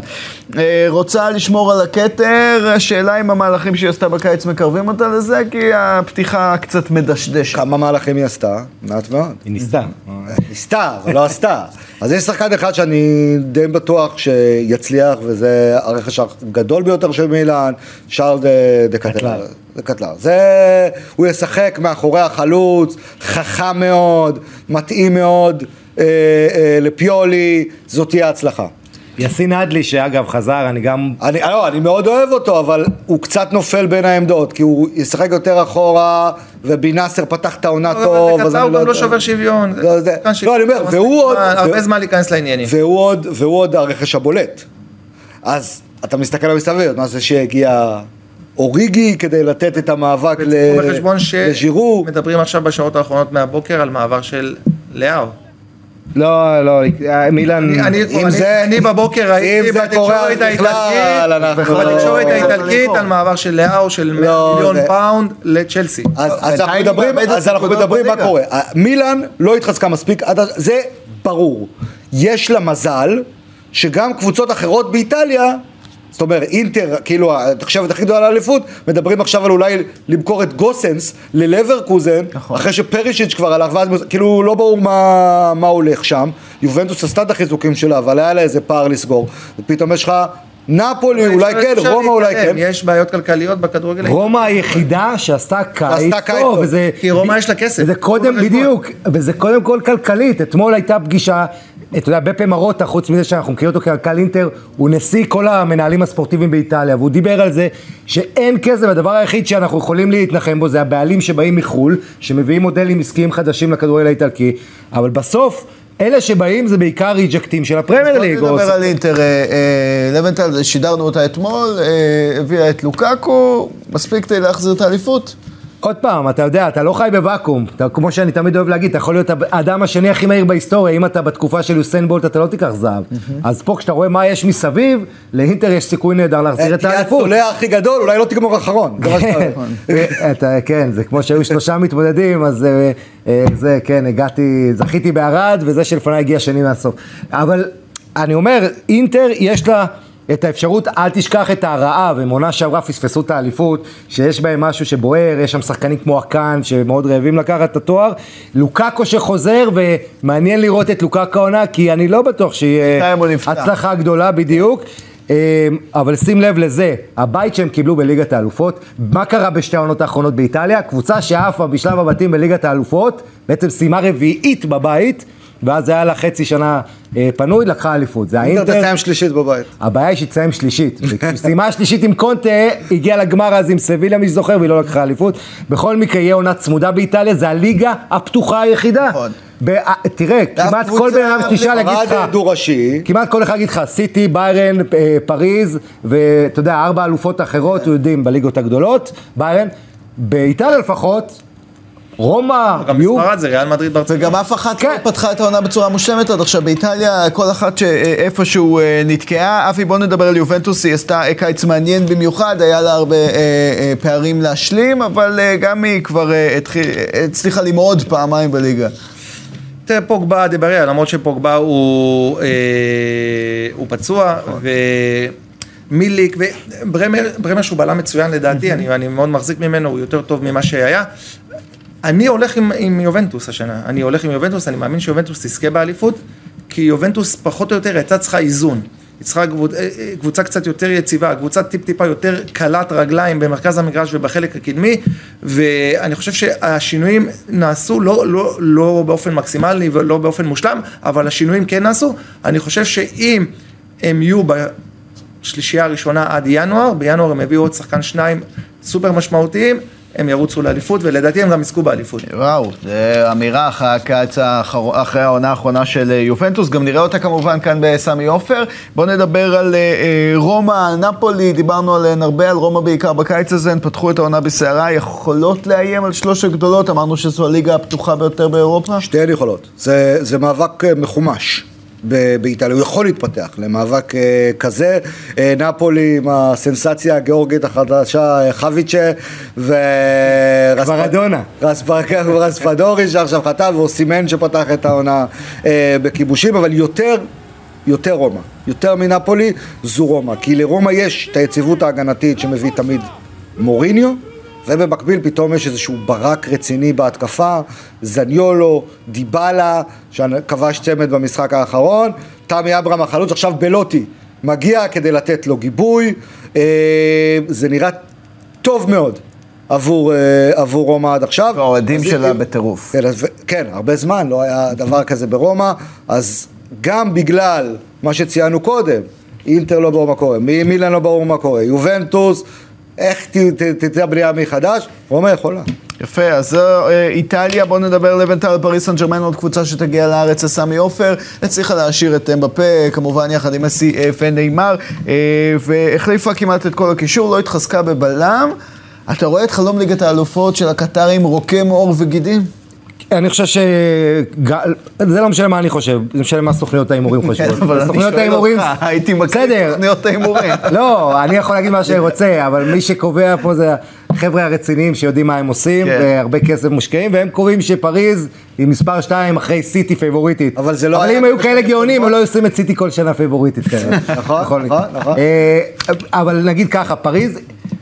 A: רוצה לשמור על הכתר, השאלה אם המהלכים שהיא עשתה בקיץ מקרבים אותה לזה, כי הפתיחה קצת מדשדשת.
B: כמה מהלכים היא עשתה? מעט מאוד.
C: היא ניסתה.
B: ניסתה, אבל לא עשתה. אז יש שחקן אחד שאני די בטוח שיצליח, וזה הרכש הגדול ביותר של מילאן, שארל דה- דה קטלר.
C: קטלר.
B: זה קטלר. זה, הוא ישחק מאחורי החלוץ, חכם מאוד, מתאים מאוד אה, אה, לפיולי, זאת תהיה הצלחה.
C: יאסין אדלי, שאגב חזר, אני גם...
B: אני, לא, אני מאוד אוהב אותו, אבל הוא קצת נופל בין העמדות, כי הוא ישחק יותר אחורה, ובינאסר פתח את העונה טוב, אז אני
D: הוא
B: לא
D: גם לא
B: יודע.
D: שובר שוויון.
B: לא, זה-
D: ש-
B: לא, אני אומר,
D: מספיק
B: והוא עוד-
D: הרבה
B: והוא-
D: זמן להיכנס לעניינים.
B: והוא עוד, והוא עוד הרכש הבולט. אז אתה מסתכל על מסביב, מה זה שהגיע אוריגי כדי לתת את המאבק ל-
D: ותקחו בחשבון
B: לז'ירו.
D: שמדברים עכשיו בשעות האחרונות מהבוקר על מעבר של לאהו.
C: לא, לא,
D: אני-
B: אם זה-
D: אני בבוקר
B: קורה,
D: בתקשורת האיטלקית, בתקשורת
B: לא-
D: האיטלקית על מעבר של לאאו של 100
B: לא,
D: מיליון פאונד לצ'לסי.
B: אז, אז אנחנו מדברים, מה. קורה. מילאן לא התחזקה מספיק, זה ברור. יש לה מזל שגם קבוצות אחרות באיטליה, זאת אומרת אינטר, כאילו התחשבת הכי גדולה לאליפות, מדברים עכשיו על אולי למכור את גוסנס ללברקוזן,
A: נכון.
B: אחרי שפרישיץ' כבר הלך, ואז כאילו לא ברור מה, מה הולך שם. יובנטוס עשתה את החיזוקים שלה, אבל היה לה איזה פער לסגור. ופתאום יש לך נפולי, אולי כן, רומא אולי כן.
D: יש בעיות כלכליות בכדורגל.
C: רומא היחידה שעשתה קיץ טוב,
B: טוב.
C: וזה...
D: כי רומא יש לה כסף.
C: וזה קודם. בדיוק, וזה קודם כל כלכלית. אתמול הייתה פגישה, אתה יודע, בפה מרוטה, חוץ מזה שאנחנו מכירים אותו כמנכ"ל אינטר, הוא נשיא כל המנהלים הספורטיביים באיטליה, והוא דיבר על זה שאין כסף, הדבר היחיד שאנחנו יכולים להתנחם בו זה הבעלים שבאים מחו"ל, שמביאים מודלים עסקיים חדשים לכדורגל האיטלקי, אבל בסוף... אלה שבאים זה בעיקר ריג'קטים של הפרמייר ליג.
A: בוא נדבר על אינטר. אה, אה, לבנטל, שידרנו אותה אתמול, אה, הביאה את לוקאקו, מספיק כדי להחזיר את האליפות?
C: עוד פעם, אתה יודע, אתה לא חי בוואקום, אתה, כמו שאני תמיד אוהב להגיד, אתה יכול להיות האדם השני הכי מהיר בהיסטוריה, אם אתה בתקופה של יוסיין בולט אתה לא תיקח זהב. אז פה כשאתה רואה מה יש מסביב, לאינטר יש סיכוי נהדר להחזיר את
B: תהיה
C: האליפות.
B: הצולע הכי גדול, אולי לא תגמור אחרון.
C: אתה, כן, זה כמו שהיו שלושה מתמודדים, אז אה, אה, זה, כן, הגעתי, זכיתי בערד, וזה שלפניי הגיע שני מהסוף. אבל אני אומר, אינטר יש לה... את האפשרות, אל תשכח את הרעב, הם עונה שעברה פספסו את האליפות, שיש בהם משהו שבוער, יש שם שחקנים כמו אקן שמאוד רעבים לקחת את התואר, לוקאקו שחוזר, ומעניין לראות את לוקאקו העונה, כי אני לא בטוח שיהיה. הצלחה גדולה בדיוק. אמ, אבל שים לב לזה, הבית שהם קיבלו בליגת האלופות, מה קרה בשתי העונות האחרונות באיטליה? קבוצה שעפה בשלב הבתים בליגת האלופות, בעצם סיימה רביעית בבית, ואז היה לה חצי שנה אה, פנוי, לקחה אליפות. זה
B: אינטר
C: האינטר,
B: תסיים שלישית בבית.
C: הבעיה היא שהיא תסיים שלישית. סיימה שלישית עם קונטה, הגיעה לגמר אז עם סביליה, מי שזוכר, והיא לא לקחה אליפות. בכל מקרה, יהיה עונה צמודה באיטליה, זה הליגה הפתוחה היחידה.
A: נכון.
C: ב- תראה, כמעט כל בן אדם שתשאל יגיד לך...
B: דו-ראשי.
C: כמעט כל אחד יגיד לך, סיטי, ביירן, אה, פריז, ואתה יודע, ארבע אלופות אחרות, יודעים, בליגות הגדולות, ביירן, באיטליה לפחות, רומא,
D: גם
C: יו,
D: בספרד זה ריאל מדריד בארצות
A: וגם אף אחת
C: כן.
A: לא פתחה את העונה בצורה מושלמת עד עכשיו. באיטליה, כל אחת שאיפשהו אה, נתקעה. אבי, בוא נדבר על יובנטוס, היא עשתה אה, קיץ מעניין במיוחד, היה לה הרבה אה, אה, פערים להשלים, אבל אה, גם היא כבר אה, התחיל- אה, הצליחה למרוד פעמיים בליגה.
D: תראה, פוגבה דבריה, למרות שפוגבה הוא, אה, הוא פצוע, ומיליק, וברמר, ברמר שהוא בלם מצוין לדעתי, אני, אני מאוד מחזיק ממנו, הוא יותר טוב ממה שהיה. אני הולך עם, עם יובנטוס השנה, אני הולך עם יובנטוס, אני מאמין שיובנטוס תזכה באליפות, כי יובנטוס פחות או יותר הייתה צריכה איזון. היא צריכה קבוצ- אה, אה, קבוצה קצת יותר יציבה, קבוצה טיפ-טיפה יותר קלת רגליים במרכז המגרש ובחלק הקדמי, ואני חושב שהשינויים נעשו לא, לא, לא באופן מקסימלי ולא באופן מושלם, אבל השינויים כן נעשו. אני חושב שאם הם יהיו בשלישייה הראשונה עד ינואר, בינואר הם יביאו עוד שחקן שניים סופר משמעותיים, הם ירוצו לאליפות, ולדעתי הם גם יזכו באליפות.
A: וואו, זו אמירה אחרי הקיץ האחר- אחרי העונה האחרונה של אה, יובנטוס, גם נראה אותה כמובן כאן בסמי עופר. בואו נדבר על אה, אה, רומא, נפולי, דיברנו עליהן הרבה, על רומא בעיקר בקיץ הזה, הן פתחו את העונה בסערה, יכולות לאיים על שלוש הגדולות, אמרנו שזו הליגה הפתוחה ביותר באירופה.
B: שתיהן יכולות. זה, זה מאבק אה, מחומש. באיטליה, הוא יכול להתפתח למאבק אה, כזה, אה, נפולי עם הסנסציה הגיאורגית החדשה, אה, חביצ'ה, ו...
C: מרדונה.
B: רספ- רספדורי שעכשיו חטף, ואוסימן שפתח את העונה בכיבושים, אבל יותר, יותר רומא, יותר מנפולי זו רומא, כי לרומא יש את היציבות ההגנתית שמביא תמיד מוריניו, ובמקביל פתאום יש איזשהו ברק רציני בהתקפה, זניולו, דיבלה, שכבש צמד במשחק האחרון, תמי אברהם החלוץ, עכשיו בלוטי מגיע כדי לתת לו גיבוי, אה, זה נראה טוב מאוד. עבור, אה, עבור רומא עד עכשיו.
A: והאוהדים
B: אז
A: שלה
B: אם-
A: בטירוף.
B: כן, אז, כן, הרבה זמן לא היה דבר כזה ברומא, אז גם בגלל מה שציינו קודם, אינטר לא ברור מה קורה, מי- מילאן לא ברור מה קורה, יובנטוס, איך תצא הבנייה מחדש, רומא יכולה.
A: יפה, אז זו אה, איטליה, בואו נדבר לבנטל פריס סן ג'רמן, עוד קבוצה שתגיע לארץ לסמי עופר, הצליחה להשאיר את אמבפה, כמובן יחד עם מסי אה, ונאמר, אה, והחליפה כמעט את כל הקישור, לא התחזקה בבלם. אתה רואה את חלום ליגת האלופות של הקטרים רוקם עור וגידים?
C: אני חושב ש... זה לא משנה מה אני חושב, זה משנה מה סוכניות ההימורים חושבות.
A: כן, אבל אני
C: סוכניות
A: שואל אותך, הייתי מקריא. את סוכניות ההימורים.
C: לא, אני יכול להגיד מה שאני רוצה, אבל מי שקובע פה זה החבר'ה הרציניים שיודעים מה הם עושים,
A: כן.
C: והרבה כסף מושקעים, והם קובעים שפריז היא מספר 2 אחרי סיטי פייבוריטית.
B: אבל זה לא
C: אבל אם היו כאלה גאונים, הם. לא היו עושים את סיטי כל שנה פייבוריטית כנראה.
B: נכון. נכון, נכון.
C: אה, אבל נגיד ככה, פריז,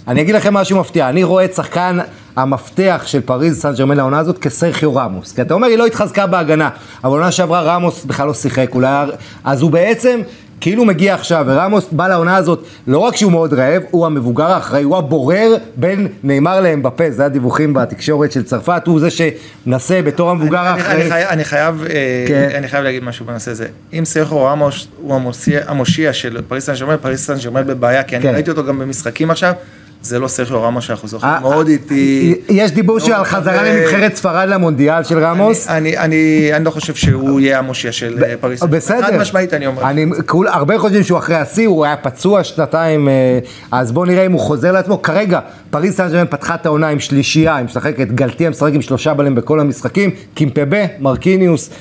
C: אני אגיד לכם משהו מפתיע, אני רואה את שחקן המפתח של פריז סן ג'רמן לעונה הזאת כסרחיו רמוס. כי אתה אומר, היא לא התחזקה בהגנה, אבל עונה שעברה רמוס בכלל לא שיחק, אולי... אז הוא בעצם... כאילו מגיע עכשיו, ורמוס בא לעונה הזאת, לא רק שהוא מאוד רעב, הוא המבוגר האחראי, הוא הבורר בין נאמר לאמבפה, זה הדיווחים בתקשורת של צרפת, הוא זה שמנסה בתור המבוגר
D: אני- אני
C: האחראי.
D: חייב- אני חייב, אה,
C: כן.
D: אני חייב להגיד משהו בנושא הזה. אם סרחיו רמוס הוא המושיע- המושיע של פריס סן ג'רמן, פריס סן ג'רמן בבעיה, כי אני
C: כן.
D: ראיתי אותו גם במשחקים עכשיו, זה לא סרחיו רמוס שאנחנו זוכרים,
C: אה,
D: מאוד איטי.
C: יש דיבור שעל
D: מאוד
C: חזרה
D: כזה-
C: לנבחרת ספרד למונדיאל של רמוס.
D: אני- לא חושב שהוא יהיה המושיע של אה, פריס.
C: בסדר.
D: חד משמעית אני אומר.
C: הרבה חושבים שהוא אחרי השיא, הוא היה פצוע שנתיים, אה, אז בואו נראה אם הוא חוזר לעצמו. כרגע, פריס סן פתחה את העונה עם שלישייה, היא משחקת, גלתיה משחק עם שלושה בלם בכל המשחקים, קימפבה, מרקיניוס אה,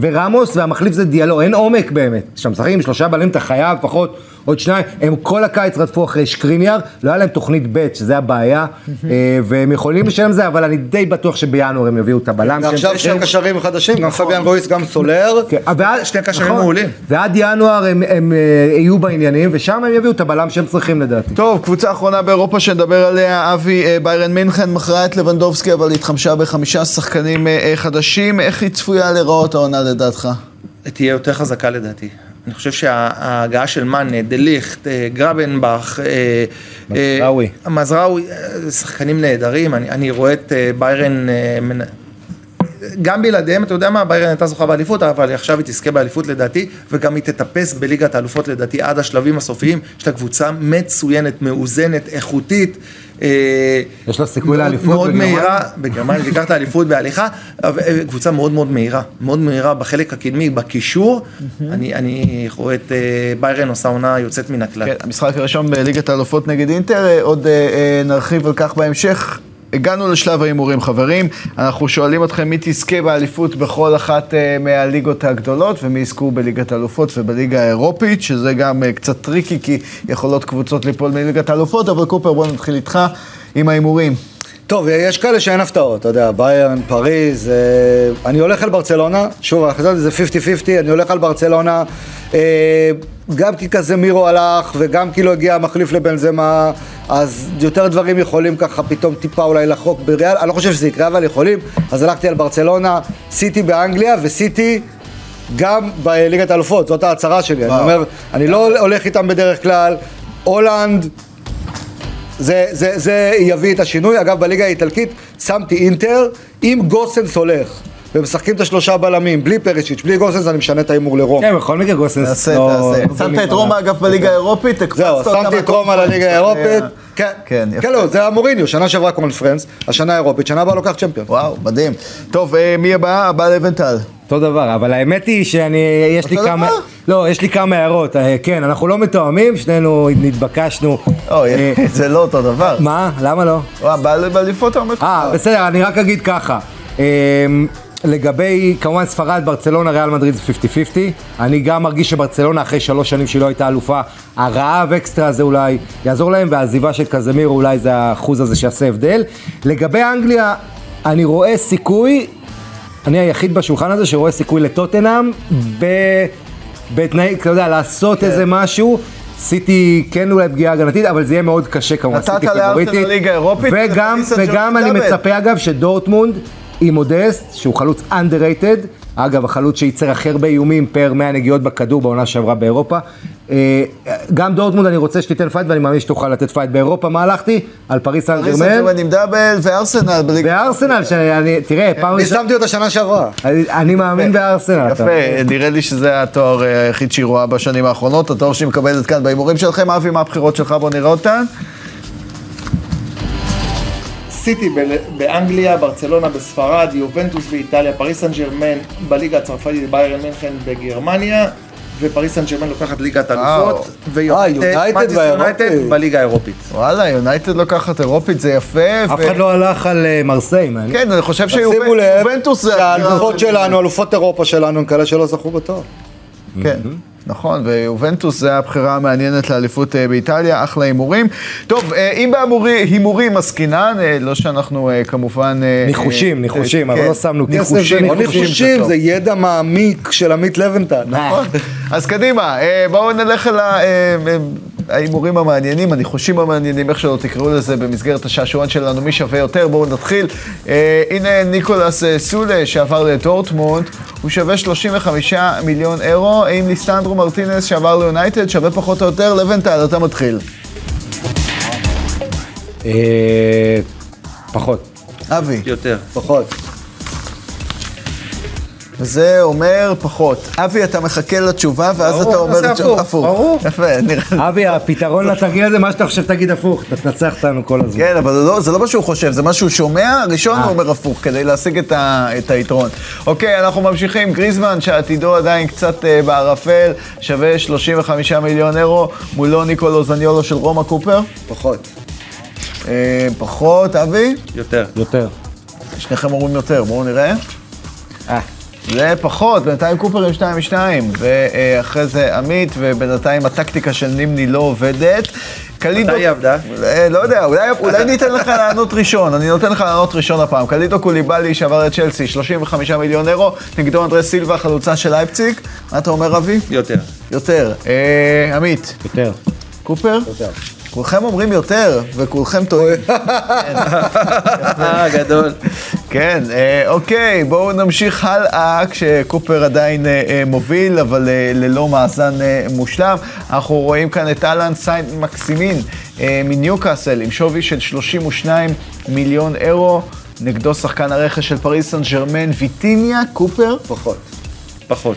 C: ורמוס, והמחליף זה דיאלו, אין עומק באמת. כשאתה משחק עם שלושה בלם אתה חייב לפחות עוד שניים, הם כל הקיץ רדפו אחרי שקריניאר, לא היה להם תוכנית ב', שזה הבעיה, אה, והם יכולים לשלם זה, אבל אני די בטוח שבינואר הם יביאו את הבלם.
B: ועכשיו. שני קשרים חדשים, גם פביאן רויס, גם סולר.
C: כן,
D: שני קשרים
C: נכון.
D: מעולים.
C: ועד ינואר הם, אה, יהיו בעניינים, ושם הם יביאו את הבלם שהם צריכים לדעתי.
A: טוב, קבוצה אחרונה באירופה שנדבר עליה, אבי אה, ביירן מינכן מכרה את לבנדובסקי, אבל התחמשה בחמישה שחקנים אה, אה, חדשים. איך היא צפויה להיראות העונה לדעתך?
D: תהיה יותר חזקה לדעתי. אני חושב שההגעה של מאנה, דליכט, אה, גרבנבך, אה.
C: מזראוי,
D: אה, שחקנים נהדרים, אני, אני רואה את ביירן, גם בלעדיהם, אתה יודע מה, ביירן הייתה זוכה באליפות, אבל עכשיו היא תזכה באליפות לדעתי, וגם היא תטפס בליגת האלופות לדעתי עד השלבים הסופיים, יש לה קבוצה מצוינת, מאוזנת, איכותית. אה,
C: יש לה סיכוי לאליפות
D: מאוד
C: בגרמניה?
D: מהירה, בגרמניה, תיקח את האליפות בהליכה, אה, קבוצה מאוד מאוד מהירה, מאוד מהירה בחלק הקדמי, בקישור, אני, אני רואה את אה, ביירן עושה עונה יוצאת מן הכלל.
A: כן, המשחק הראשון בליגת האלופות נגד אינטר, עוד נרחיב על כך בהמשך. הגענו לשלב ההימורים חברים, אנחנו שואלים אתכם מי תזכה באליפות בכל אחת אה, מהליגות הגדולות ומי יזכו בליגת האלופות ובליגה האירופית, שזה גם אה, קצת tricky כי יכולות קבוצות ליפול מליגת האלופות, אבל קופר בוא נתחיל איתך עם ההימורים.
B: טוב, יש כאלה שאין הפתעות, אתה יודע, ביירן, פריז, אה, אני הולך על ברצלונה, שוב, אנחנו חשבתי זה 50-50, אני הולך על ברצלונה, אה, גם כי כזה מירו הלך, וגם כי לא הגיע המחליף לבנזמה, אז יותר דברים יכולים ככה פתאום טיפה אולי לחרוק בריאל, אני לא חושב שזה יקרה, אבל יכולים, אז הלכתי על ברצלונה, סיטי באנגליה, וסיטי גם בליגת האלופות, זאת ההצהרה שלי. אני
A: וואו.
B: אומר, אני לא הולך איתם בדרך כלל, הולנד, זה, זה, זה יביא את השינוי. אגב, בליגה האיטלקית שמתי אינטר, אם גוסנס הולך ומשחקים את השלושה בלמים, בלי פרישיץ', בלי גוסנס, אני משנה את ההימור לרום.
C: כן, בכל מקרה גוסנס
A: תעשה,
C: לא...
A: תעשה. שמת את רומא אגב בליגה האירופית, הקפצת
B: זהו,
A: אותה
B: שמתי את רומא לליגה האירופית. כן,
A: כן, יפה.
B: כן, לא, זה המוריניו, שנה שעברה קונפרנס, השנה האירופית, שנה הבאה לוקח צ'מפיון.
A: וואו, מדהים. טוב, אה, מי הבא? הבא לבנטל.
C: אותו דבר, אבל האמת היא שאני, יש לי כמה? לא, יש לי כמה הערות, אה, כן, אנחנו לא מתואמים, שנינו נתבקשנו.
A: אוי,
C: אה,
A: זה לא אותו דבר.
C: מה? למה לא?
A: באליפות העומד.
C: אה, בסדר, אני רק אגיד ככה. אמ, לגבי, כמובן ספרד, ברצלונה, ריאל מדריד זה 50-50. אני גם מרגיש שברצלונה, אחרי שלוש שנים שהיא לא הייתה אלופה, הרעב אקסטרה הזה אולי יעזור להם, והעזיבה של קזמירו אולי זה האחוז הזה שיעשה הבדל. לגבי אנגליה, אני רואה סיכוי, אני היחיד בשולחן הזה שרואה סיכוי לטוטנאם, ב... בתנאי, אתה יודע, לעשות איזה משהו. סיטי כן אולי פגיעה הגנתית, אבל זה יהיה מאוד קשה כמובן,
A: נתת
C: סיטי
A: לארסנל
C: פבוריטית.
A: ליגה אירופית,
C: וגם, וגם אני. מצפה אגב שדורטמונד עם מודסט, שהוא חלוץ underrated, אגב החלוץ שייצר הכי הרבה איומים פר 100 נגיעות בכדור בעונה שעברה באירופה. אה, גם דורטמונד אני רוצה שתיתן fight ואני מאמין שתוכל לתת fight באירופה, מה הלכתי? על פריס סן
A: פריס סן
C: ג'רמן
A: ג'רמן עם דאבל וארסנל.
C: וארסנל, שאני, תראה, פעם
B: אני
C: ראשונה,
B: שמתי אותה שנה שעברה.
C: אני- אני מאמין בארסנל.
A: יפה, נראה לי שזה התואר אה, היחיד שהיא רואה בשנים האחרונות, התואר שהיא מקבלת כאן בהימורים שלכם. אבי, מה הבחירות שלך? בוא נראה אותן.
D: סיטי ב- באנגליה, ברצלונה בספרד, יובנטוס באיטליה, פריס סן ג'רמן בליגה הצרפתית, ביירן מינכן בגרמניה, ופריס סן ג'רמן לוקחת ליגת. אלופות,
B: אה, יונייטד
D: מנצ'סטר
B: והאירופית.
D: יונייטד בליגה האירופית.
A: וואלה, יונייטד לוקחת אירופית, זה יפה.
C: אף אחד לא הלך על אה, מרסיי, מעניין.
A: כן, אני חושב
B: שימו לב
A: שיובנטוס זה...
B: שהאלופות שלנו, אלופות אירופה שלנו, הם כאלה שלא זכו בתואר.
A: כן, נכון, ויובנטוס זה הבחירה המעניינת לאליפות אה, באיטליה, אחלה הימורים. טוב, אה, אם בהימורים עסקינן, אה, לא שאנחנו אה, כמובן... אה,
C: ניחושים,
A: אה,
C: ניחושים,
A: אה,
C: אבל
A: כן,
C: לא שמנו
A: ניחושים,
C: ניחושים.
B: זה ידע מעמיק של עמית לבנטל.
A: נכון. אז קדימה, אה, בואו נלך אל ה- אה, אה, ההימורים המעניינים, הניחושים המעניינים, איך שלא תקראו לזה, במסגרת השעשועון שלנו, מי שווה יותר, בואו נתחיל. אה, הנה ניקולס אה, סולה שעבר לדורטמונד, הוא שווה 35 מיליון אירו, האם ליסטנדרו מרטינס שעבר ליונייטד שווה פחות או יותר? לבנטל, אתה מתחיל.
C: אה, פחות.
A: אבי,
D: יותר.
B: פחות.
A: זה אומר פחות. אבי, אתה מחכה לתשובה, ואז אתה אומר
D: הפוך,
A: הפוך.
D: ברור.
A: יפה, נראה.
C: אבי, הפתרון לתרגיל הזה, מה שאתה חושב תגיד הפוך, אתה תנצח אותנו כל הזמן.
A: כן, אבל זה לא, זה לא מה שהוא חושב, זה מה שהוא שומע, ראשון הוא אומר הפוך, כדי להשיג את, ה, את היתרון. אוקיי, אנחנו ממשיכים. גריזמן, שעתידו עדיין קצת אה, בערפל, שווה 35 מיליון אירו, מולו ניקולו זניולו של רומא קופר.
B: פחות.
A: אה, פחות, אבי?
D: יותר.
C: יותר.
A: שניכם אומרים יותר, בואו נראה. זה פחות, בינתיים קופר עם 2 מ-2, ואחרי זה עמית, ובינתיים הטקטיקה של נימני לא עובדת. קלידו...
D: מתי היא עבדה?
A: אה, לא יודע, אולי, אולי ניתן לך לענות ראשון, אני נותן לך לענות ראשון הפעם. קלידו קוליבאלי שעבר לצ'לסי, 35 מיליון אירו, נגדו אנדרס סילבה, חלוצה של לייפציג. מה אתה אומר, אבי?
D: יותר.
A: יותר. אה, עמית,
C: יותר.
A: קופר? יותר. כולכם אומרים יותר, וכולכם טועים.
D: אה, גדול.
A: כן, אה, אוקיי, בואו נמשיך הלאה, כשקופר עדיין אה, אה, מוביל, אבל אה, ללא מאזן אה, מושלם. אנחנו רואים כאן את אלן סן מקסימין אה, מניוקאסל, עם שווי של 32 מיליון אירו. נגדו שחקן הרכש של פריס סן ג'רמן, ויטיניה, קופר.
B: פחות.
D: פחות.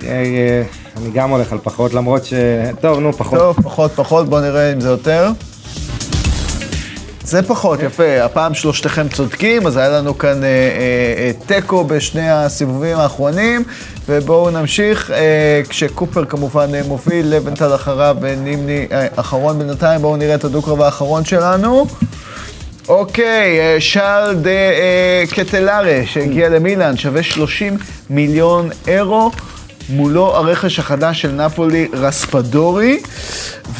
C: אני גם הולך על פחות, למרות ש... טוב, נו, פחות.
A: טוב, פחות פחות, בואו נראה אם זה יותר. זה פחות, יפה. הפעם שלושתכם צודקים, אז היה לנו כאן אה, אה, תיקו בשני הסיבובים האחרונים, ובואו נמשיך. אה, כשקופר כמובן מוביל, לבנטל אחריו ונימני אחרון בינתיים. בואו נראה את הדו-קרב האחרון שלנו. אוקיי, שאל דה קטלארה, שהגיע למילאן, שווה 30 מיליון אירו. מולו הרכש החדש של נפולי, רספדורי,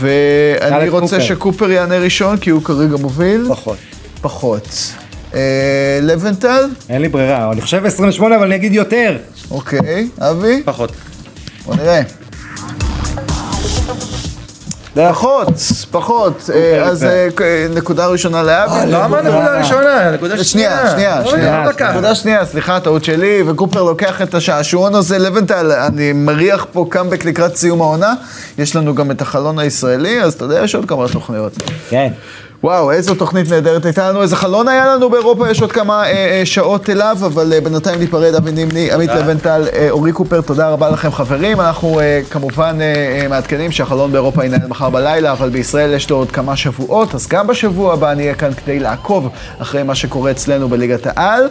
A: ואני רוצה
C: קופר.
A: שקופר יענה ראשון, כי הוא כרגע מוביל.
B: פחות.
A: פחות. אה, לבנטל?
C: אין לי ברירה, אני חושב 28, אבל אני אגיד יותר.
A: אוקיי. אבי?
D: פחות.
A: בוא נראה. פחות, פחות. אה, אז אה, אה, נקודה ראשונה לאבי.
D: לא אמר נקודה ראשונה, נקודה
A: שנייה, שנייה,
D: לא,
A: שנייה.
D: לא לקחת.
A: נקודה שנייה, סליחה, טעות שלי, וקופר לוקח את השעשועון הזה, לבנטל, אני מריח פה קאמבק לקראת סיום העונה. יש לנו גם את החלון הישראלי, אז אתה יודע, יש עוד כמה תוכניות.
C: כן.
A: וואו, איזו תוכנית נהדרת הייתה לנו, איזה חלון היה לנו באירופה, יש עוד כמה אה, אה, שעות אליו, אבל אה, בינתיים ניפרד, אבי נימני, עמית לבנטל, אה, אורי קופר, תודה רבה לכם חברים. אנחנו אה, כמובן אה, אה, מעדכנים שהחלון באירופה ינהל מחר בלילה, אבל בישראל יש לו עוד כמה שבועות, אז גם בשבוע הבא נהיה כאן כדי לעקוב אחרי מה שקורה אצלנו בליגת העל.